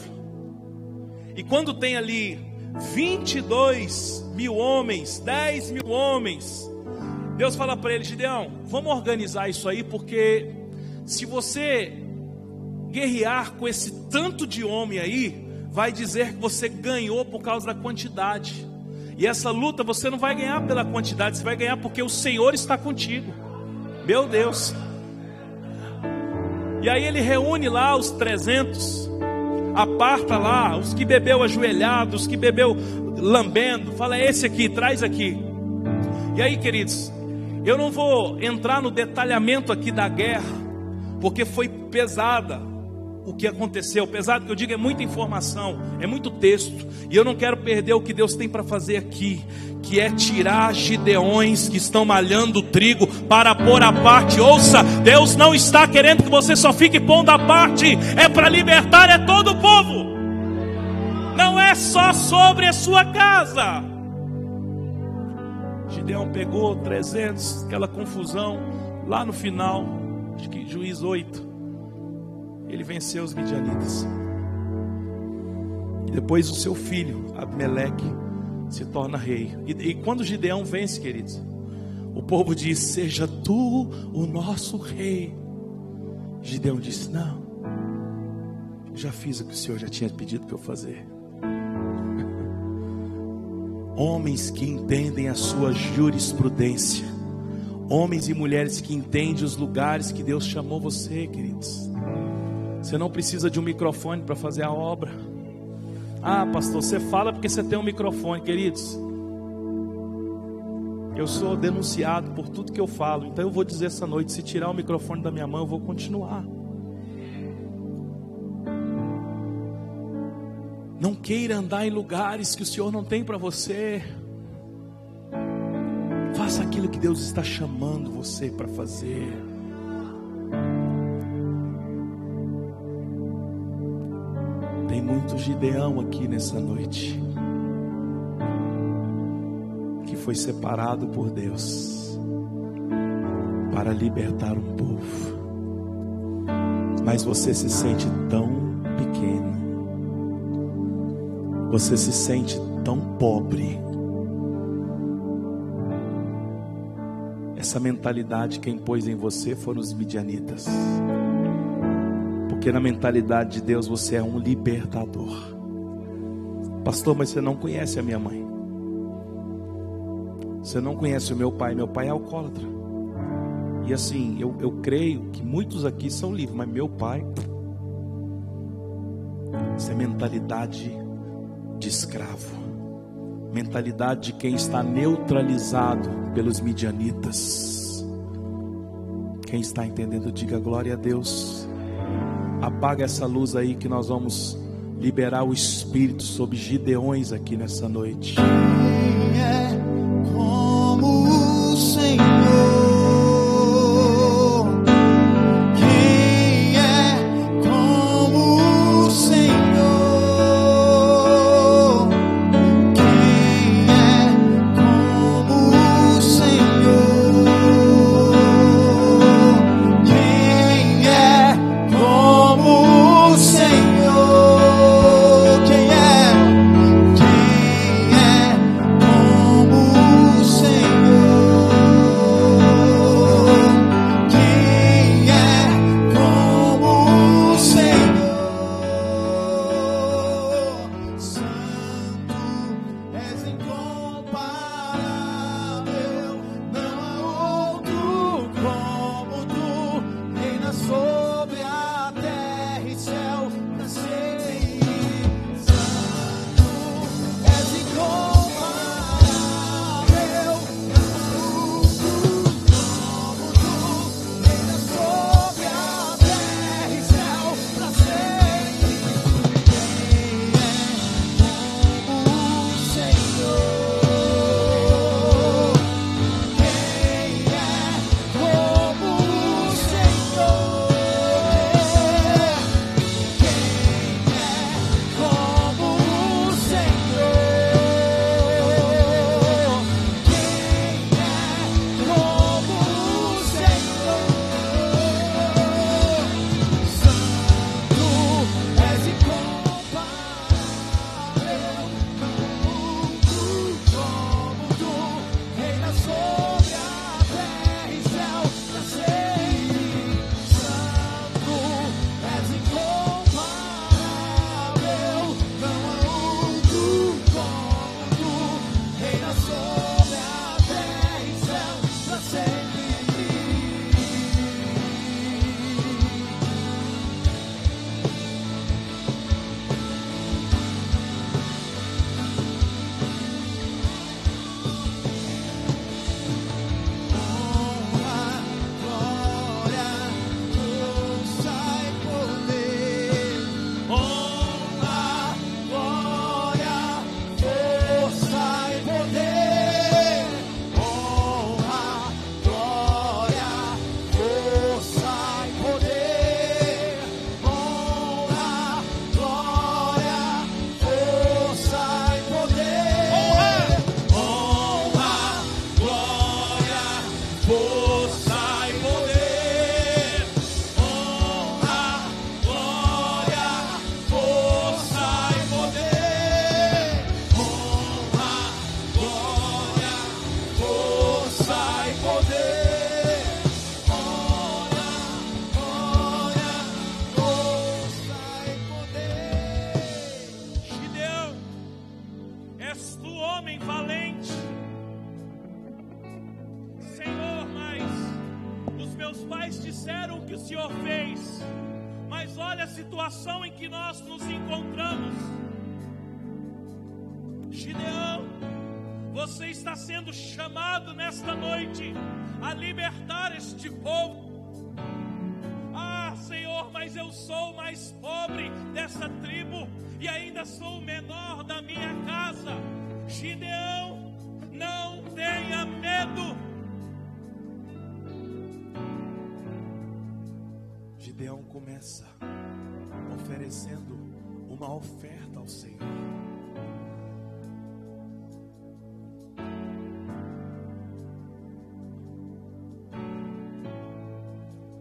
E quando tem ali 22 mil homens, 10 mil homens, Deus fala para ele: Gideão, vamos organizar isso aí, porque se você guerrear com esse tanto de homem aí, vai dizer que você ganhou por causa da quantidade. E essa luta você não vai ganhar pela quantidade, você vai ganhar porque o Senhor está contigo. Meu Deus. E aí ele reúne lá os 300, aparta lá os que bebeu ajoelhado, os que bebeu lambendo, fala é esse aqui, traz aqui. E aí, queridos, eu não vou entrar no detalhamento aqui da guerra, porque foi pesada o que aconteceu. Pesado que eu digo é muita informação, é muito texto, e eu não quero perder o que Deus tem para fazer aqui, que é tirar gideões que estão malhando o trigo para pôr a parte. Ouça, Deus não está querendo que você só fique pondo a parte, é para libertar é todo o povo. Não é só sobre a sua casa. Gideão pegou 300, aquela confusão lá no final, acho que juiz 8 ele venceu os midianitas. Depois o seu filho, Abimeleque, se torna rei. E, e quando Gideão vence, queridos, o povo diz: Seja tu o nosso rei. Gideão disse: Não, já fiz o que o Senhor já tinha pedido para eu fazer. [LAUGHS] Homens que entendem a sua jurisprudência, homens e mulheres que entendem os lugares que Deus chamou você, queridos. Você não precisa de um microfone para fazer a obra. Ah, pastor, você fala porque você tem um microfone, queridos. Eu sou denunciado por tudo que eu falo, então eu vou dizer essa noite: se tirar o microfone da minha mão, eu vou continuar. Não queira andar em lugares que o Senhor não tem para você. Faça aquilo que Deus está chamando você para fazer. Muito Gideão aqui nessa noite, que foi separado por Deus para libertar um povo, mas você se sente tão pequeno, você se sente tão pobre. Essa mentalidade quem pôs em você foram os midianitas. Porque na mentalidade de Deus você é um libertador. Pastor, mas você não conhece a minha mãe. Você não conhece o meu pai. Meu pai é alcoólatra. E assim, eu, eu creio que muitos aqui são livres, mas meu pai. Isso é mentalidade de escravo. Mentalidade de quem está neutralizado pelos midianitas. Quem está entendendo, diga glória a Deus. Apaga essa luz aí que nós vamos liberar o Espírito sobre Gideões aqui nessa noite. Quem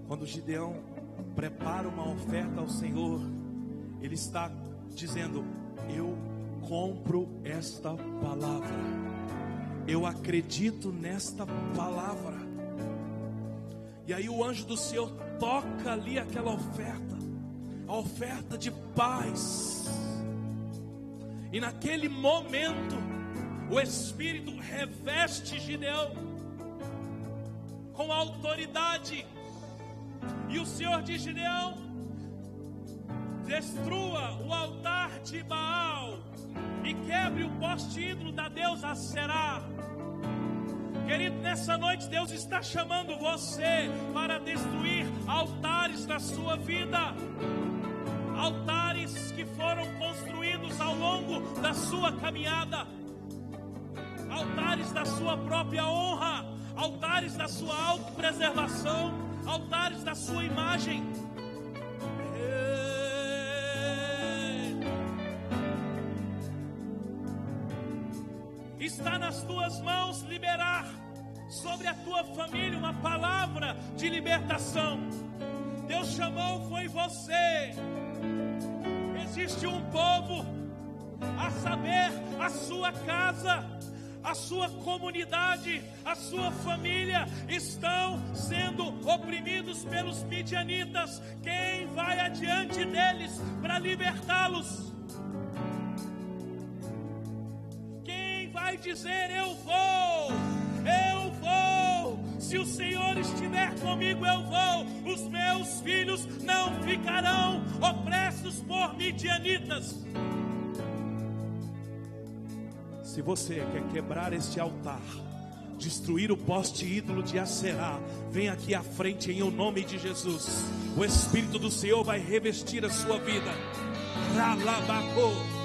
Quando Gideão prepara uma oferta ao Senhor, ele está dizendo: Eu compro esta palavra, eu acredito nesta palavra. E aí o anjo do Senhor toca ali aquela oferta, a oferta de paz. E naquele momento, o Espírito reveste Gideão com autoridade. E o Senhor diz: Gideão, destrua o altar de Baal e quebre o poste ídolo da deusa Será. Querido, nessa noite Deus está chamando você para destruir altares da sua vida. Altares que foram construídos ao longo da sua caminhada. Altares da sua própria honra, altares da sua autopreservação, altares da sua imagem. Está nas tuas mãos liberar sobre a tua família uma palavra de libertação. Deus chamou, foi você. Existe um povo, a saber, a sua casa, a sua comunidade, a sua família estão sendo oprimidos pelos midianitas. Quem vai adiante deles para libertá-los? Quem vai dizer eu vou? Eu vou. Se o Senhor estiver comigo, eu vou. Os meus filhos não ficarão opressos por midianitas. Se você quer quebrar este altar, destruir o poste ídolo de Acerá, vem aqui à frente em o nome de Jesus. O Espírito do Senhor vai revestir a sua vida. Ralabacô.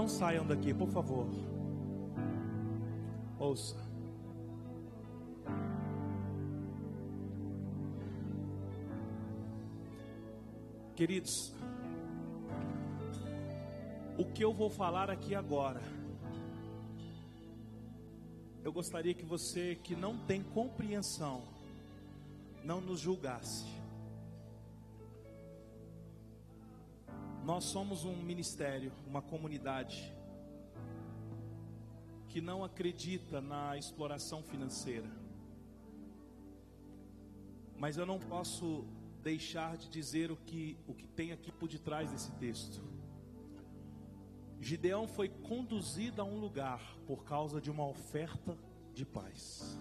Não saiam daqui, por favor. Ouça. Queridos, o que eu vou falar aqui agora, eu gostaria que você que não tem compreensão, não nos julgasse. Nós somos um ministério, uma comunidade que não acredita na exploração financeira. Mas eu não posso deixar de dizer o que, o que tem aqui por detrás desse texto. Gideão foi conduzido a um lugar por causa de uma oferta de paz.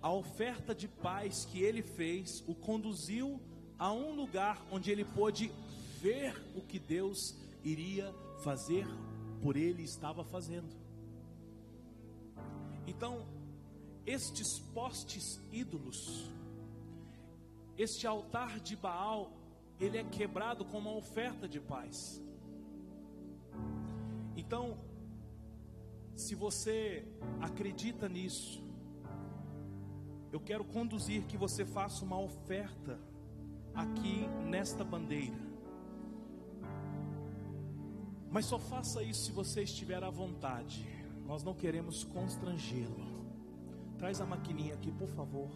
A oferta de paz que ele fez o conduziu a um lugar onde ele pôde ver o que Deus iria fazer por ele estava fazendo. Então, estes postes ídolos, este altar de Baal, ele é quebrado com uma oferta de paz. Então, se você acredita nisso, eu quero conduzir que você faça uma oferta aqui nesta bandeira. Mas só faça isso se você estiver à vontade. Nós não queremos constrangê-lo. Traz a maquininha aqui, por favor.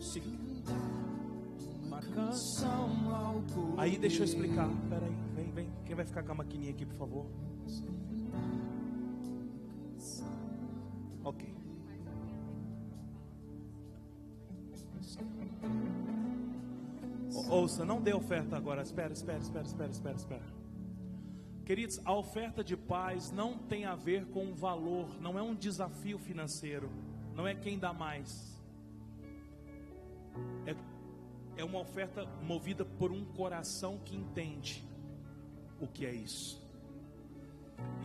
Sim. Uma canção Aí deixa eu explicar. Peraí, vem, vem. Quem vai ficar com a maquininha aqui, por favor? Ok. Ouça, não dê oferta agora. Espera, espera, espera, espera, espera, espera. Queridos, a oferta de paz não tem a ver com valor, não é um desafio financeiro, não é quem dá mais. É, é uma oferta movida por um coração que entende o que é isso.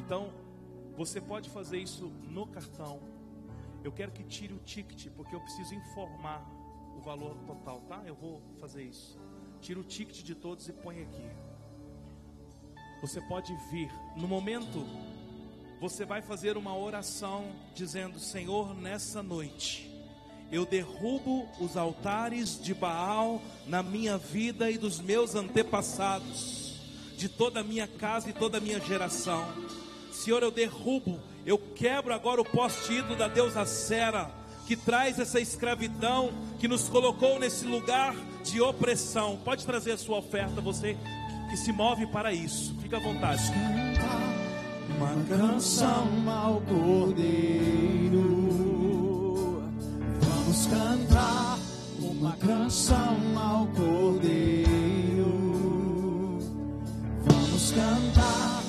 Então, você pode fazer isso no cartão. Eu quero que tire o ticket, porque eu preciso informar o valor total, tá? Eu vou fazer isso. Tira o ticket de todos e põe aqui. Você pode vir. No momento, você vai fazer uma oração dizendo: Senhor, nessa noite, eu derrubo os altares de Baal na minha vida e dos meus antepassados, de toda a minha casa e toda a minha geração. Senhor, eu derrubo, eu quebro agora o poste ídolo da deusa Sera, que traz essa escravidão, que nos colocou nesse lugar de opressão. Pode trazer a sua oferta, você que se move para isso. Fica à vontade. Uma canção ao Cordeiro. Vamos cantar uma canção ao Cordeiro. Vamos cantar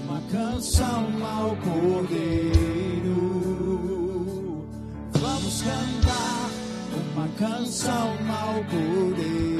uma canção ao Cordeiro. Uma canção ao Cordeiro.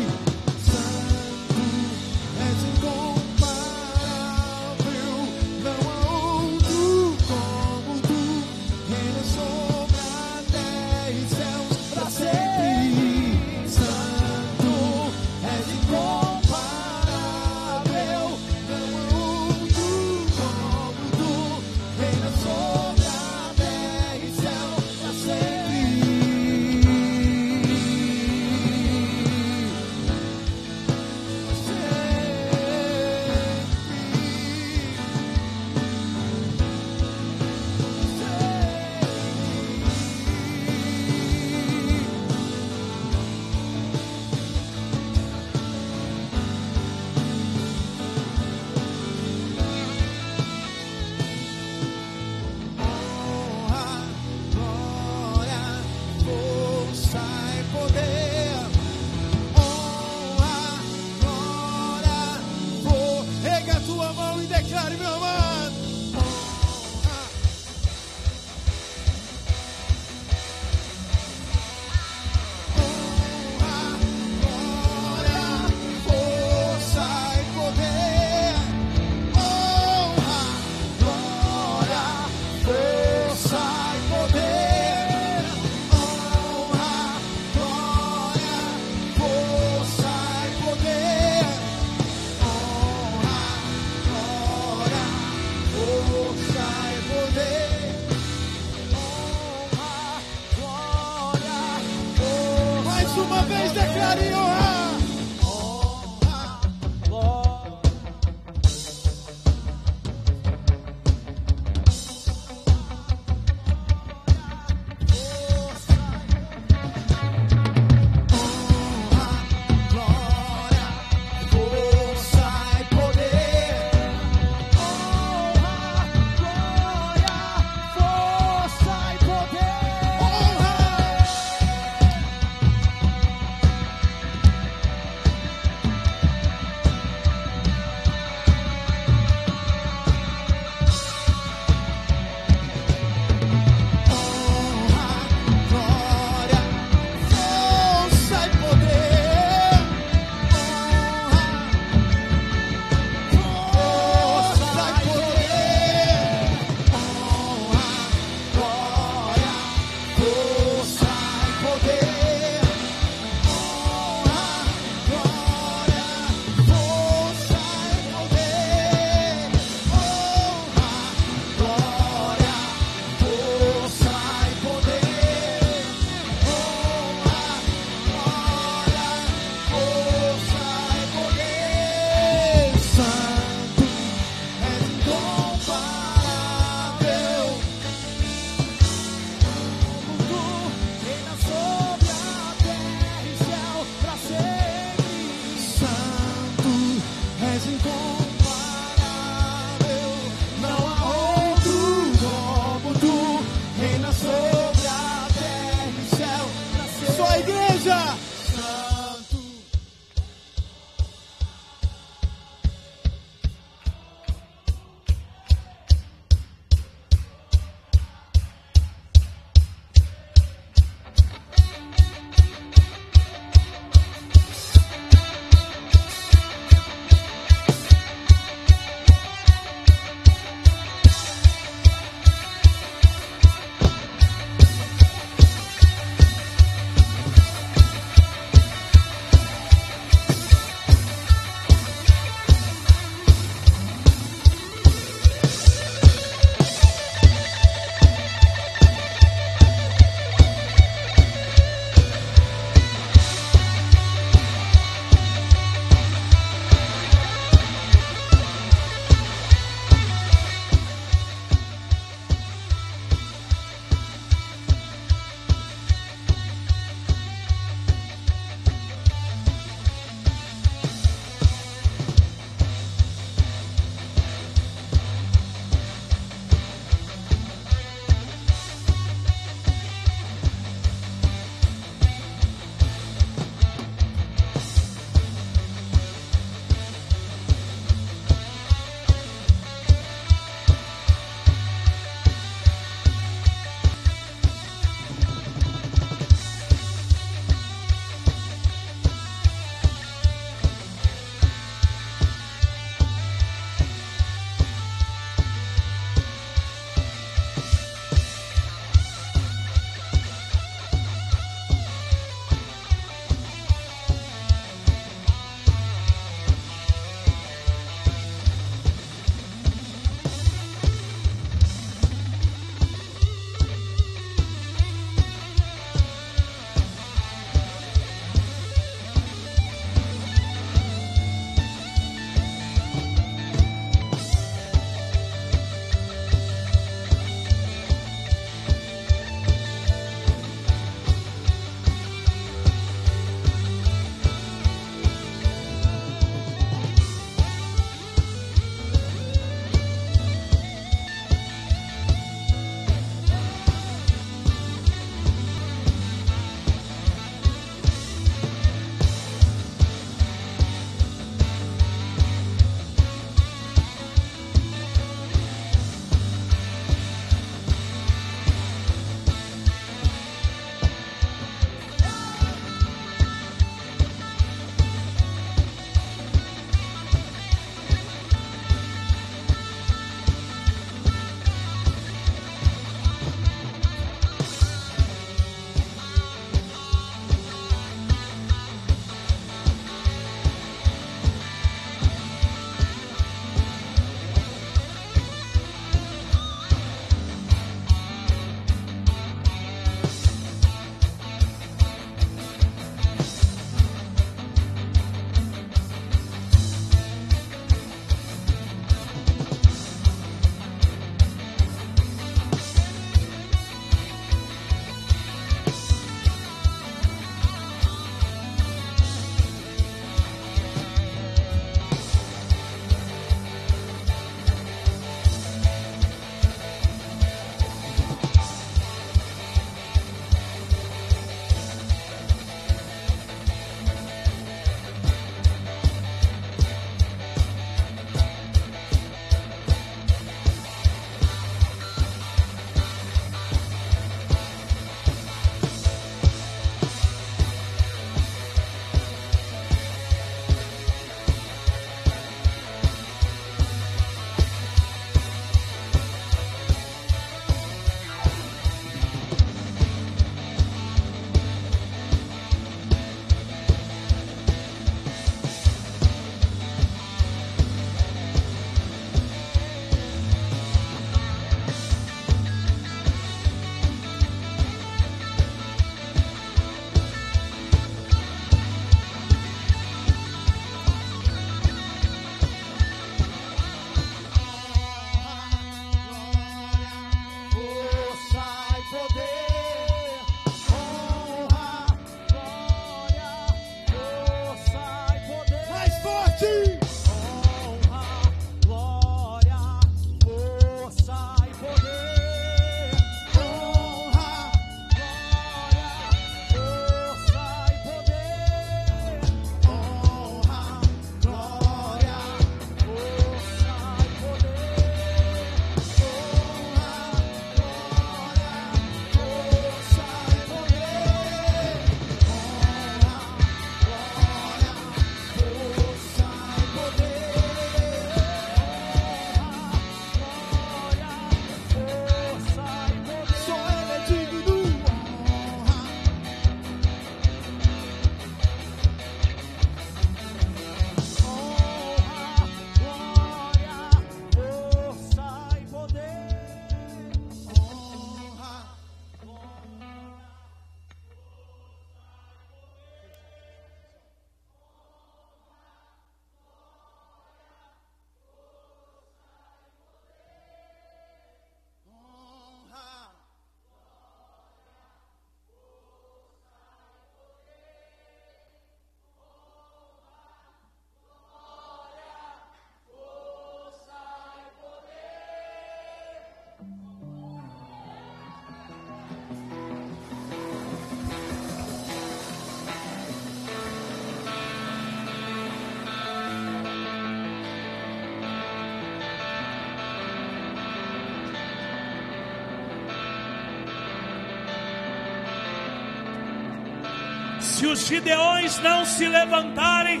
Se os gideões não se levantarem,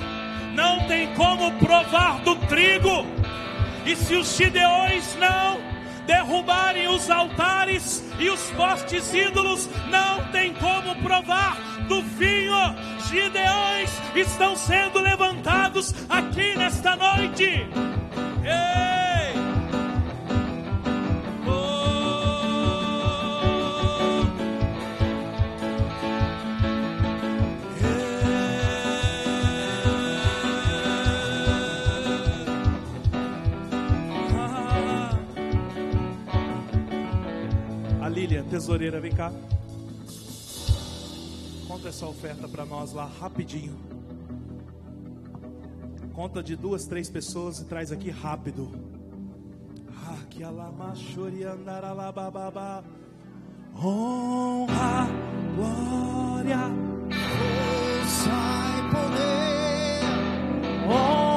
não tem como provar do trigo. E se os gideões não derrubarem os altares e os postes ídolos, não tem como provar do vinho. Gideões estão sendo levantados aqui nesta noite. Ei! Tesoureira, vem cá. Conta essa oferta para nós lá rapidinho. Conta de duas, três pessoas e traz aqui rápido. Honra, glória. Força e poder, honra,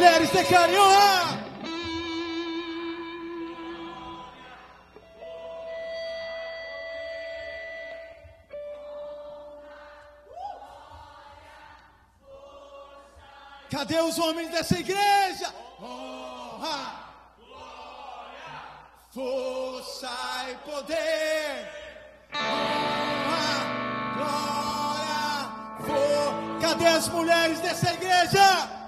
mulheres declarem honra. Cadê os homens dessa igreja? Honra, força e poder. Honra, glória, for... Cadê as mulheres dessa igreja?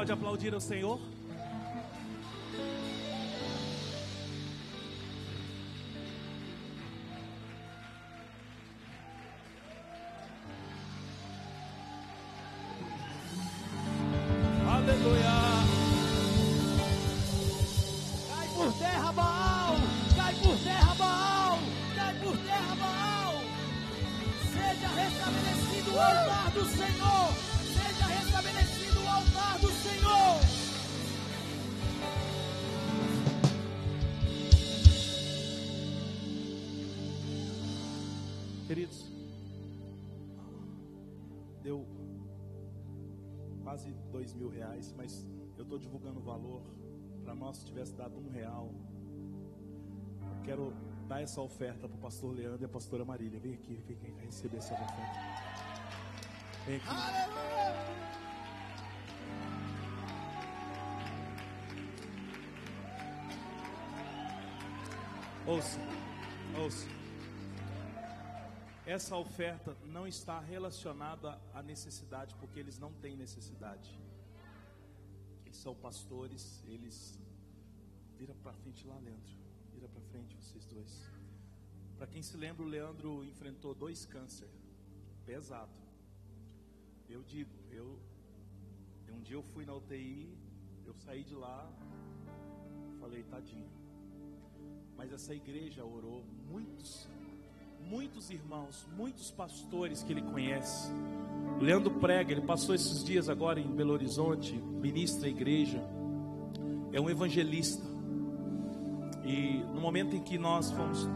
Pode aplaudir ao Senhor? Estou divulgando o valor. Para nós, se tivesse dado um real, eu quero dar essa oferta para o pastor Leandro e a pastora Marília. Vem aqui, vem aqui receber essa oferta. Vem aqui. Ouça, ouça. Essa oferta não está relacionada à necessidade, porque eles não têm necessidade. Eles são pastores, eles. Vira para frente lá, Leandro. Vira para frente, vocês dois. Para quem se lembra, o Leandro enfrentou dois câncer pesado. Eu digo, eu um dia eu fui na UTI, eu saí de lá, falei, tadinho. Mas essa igreja orou muitos muitos irmãos, muitos pastores que ele conhece. O Leandro prega, ele passou esses dias agora em Belo Horizonte, ministra a igreja, é um evangelista. E no momento em que nós fomos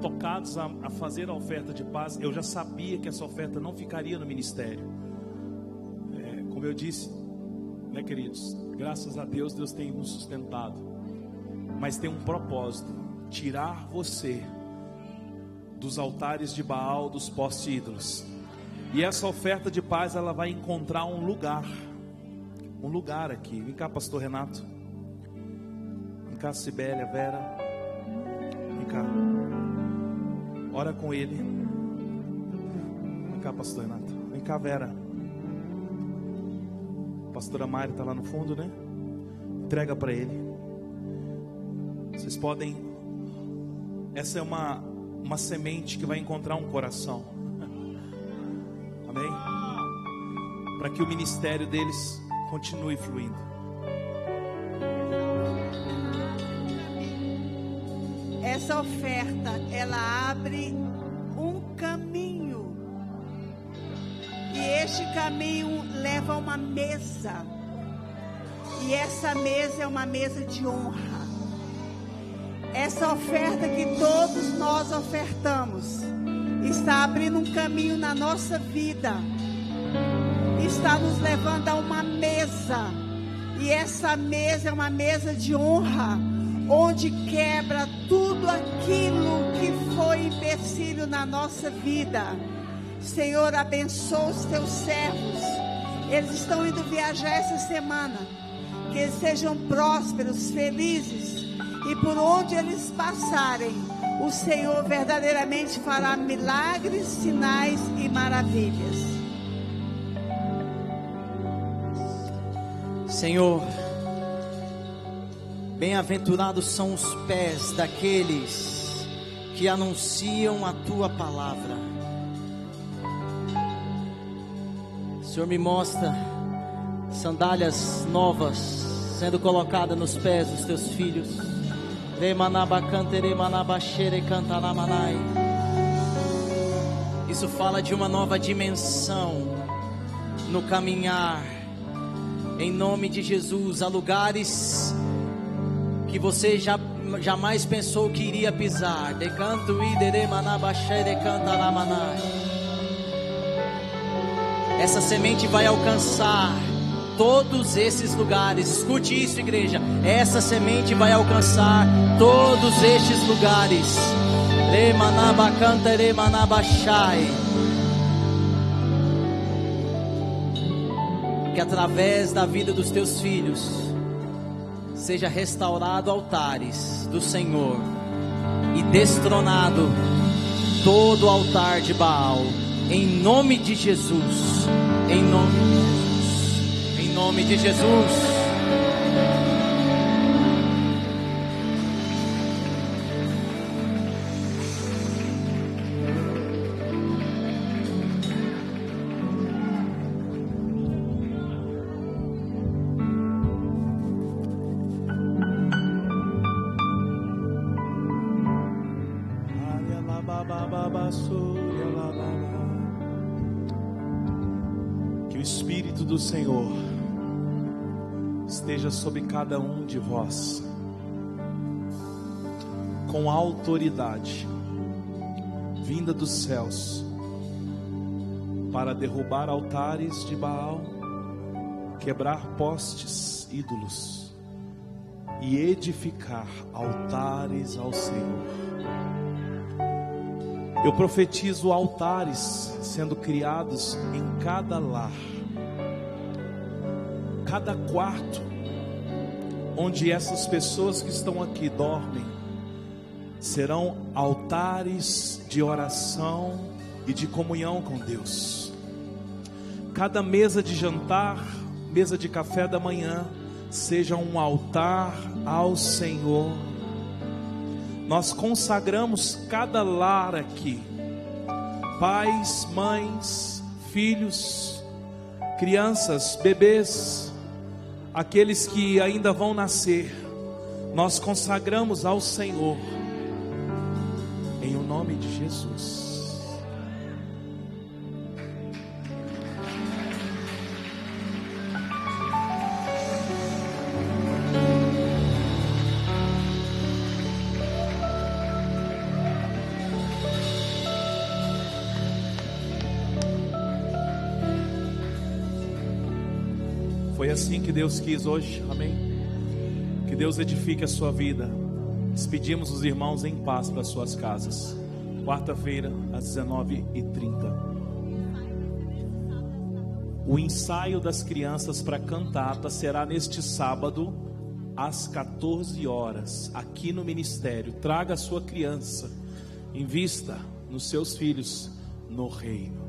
tocados a, a fazer a oferta de paz, eu já sabia que essa oferta não ficaria no ministério. É, como eu disse, né, queridos? Graças a Deus, Deus tem nos sustentado, mas tem um propósito: tirar você dos altares de Baal, dos postes ídolos. E essa oferta de paz, ela vai encontrar um lugar. Um lugar aqui. Vem cá, pastor Renato. Vem cá, Sibélia, Vera. Vem cá. Ora com ele. Vem cá, pastor Renato. Vem cá, Vera. Pastora Mari está lá no fundo, né? Entrega para ele. Vocês podem. Essa é uma uma semente que vai encontrar um coração. [LAUGHS] Amém? Para que o ministério deles continue fluindo. Essa oferta, ela abre um caminho. E este caminho leva a uma mesa. E essa mesa é uma mesa de honra. Essa oferta que todos nós ofertamos está abrindo um caminho na nossa vida, está nos levando a uma mesa, e essa mesa é uma mesa de honra, onde quebra tudo aquilo que foi empecilho na nossa vida. Senhor, abençoa os teus servos, eles estão indo viajar essa semana, que eles sejam prósperos, felizes e por onde eles passarem, o Senhor verdadeiramente fará milagres, sinais e maravilhas. Senhor, bem-aventurados são os pés daqueles que anunciam a tua palavra. Senhor, me mostra sandálias novas sendo colocadas nos pés dos teus filhos. Isso fala de uma nova dimensão no caminhar. Em nome de Jesus, a lugares que você já, jamais pensou que iria pisar. Decanto essa semente vai alcançar todos esses lugares. Escute isso, igreja. Essa semente vai alcançar todos estes lugares. Que através da vida dos teus filhos seja restaurado altares do Senhor e destronado todo altar de Baal. Em nome de Jesus. Em nome de Jesus. Nome de Jesus. Sobre cada um de vós, com autoridade, vinda dos céus, para derrubar altares de Baal, quebrar postes, ídolos e edificar altares ao Senhor. Eu profetizo altares sendo criados em cada lar, cada quarto, onde essas pessoas que estão aqui dormem, serão altares de oração e de comunhão com Deus. Cada mesa de jantar, mesa de café da manhã, seja um altar ao Senhor nós consagramos cada lar aqui, pais, mães, filhos, crianças, bebês, aqueles que ainda vão nascer, nós consagramos ao Senhor, em o nome de Jesus. Deus quis hoje, amém? Que Deus edifique a sua vida. Despedimos os irmãos em paz para suas casas. Quarta-feira, às 19h30. O ensaio das crianças para cantata será neste sábado, às 14 horas, aqui no ministério. Traga a sua criança, invista nos seus filhos no reino.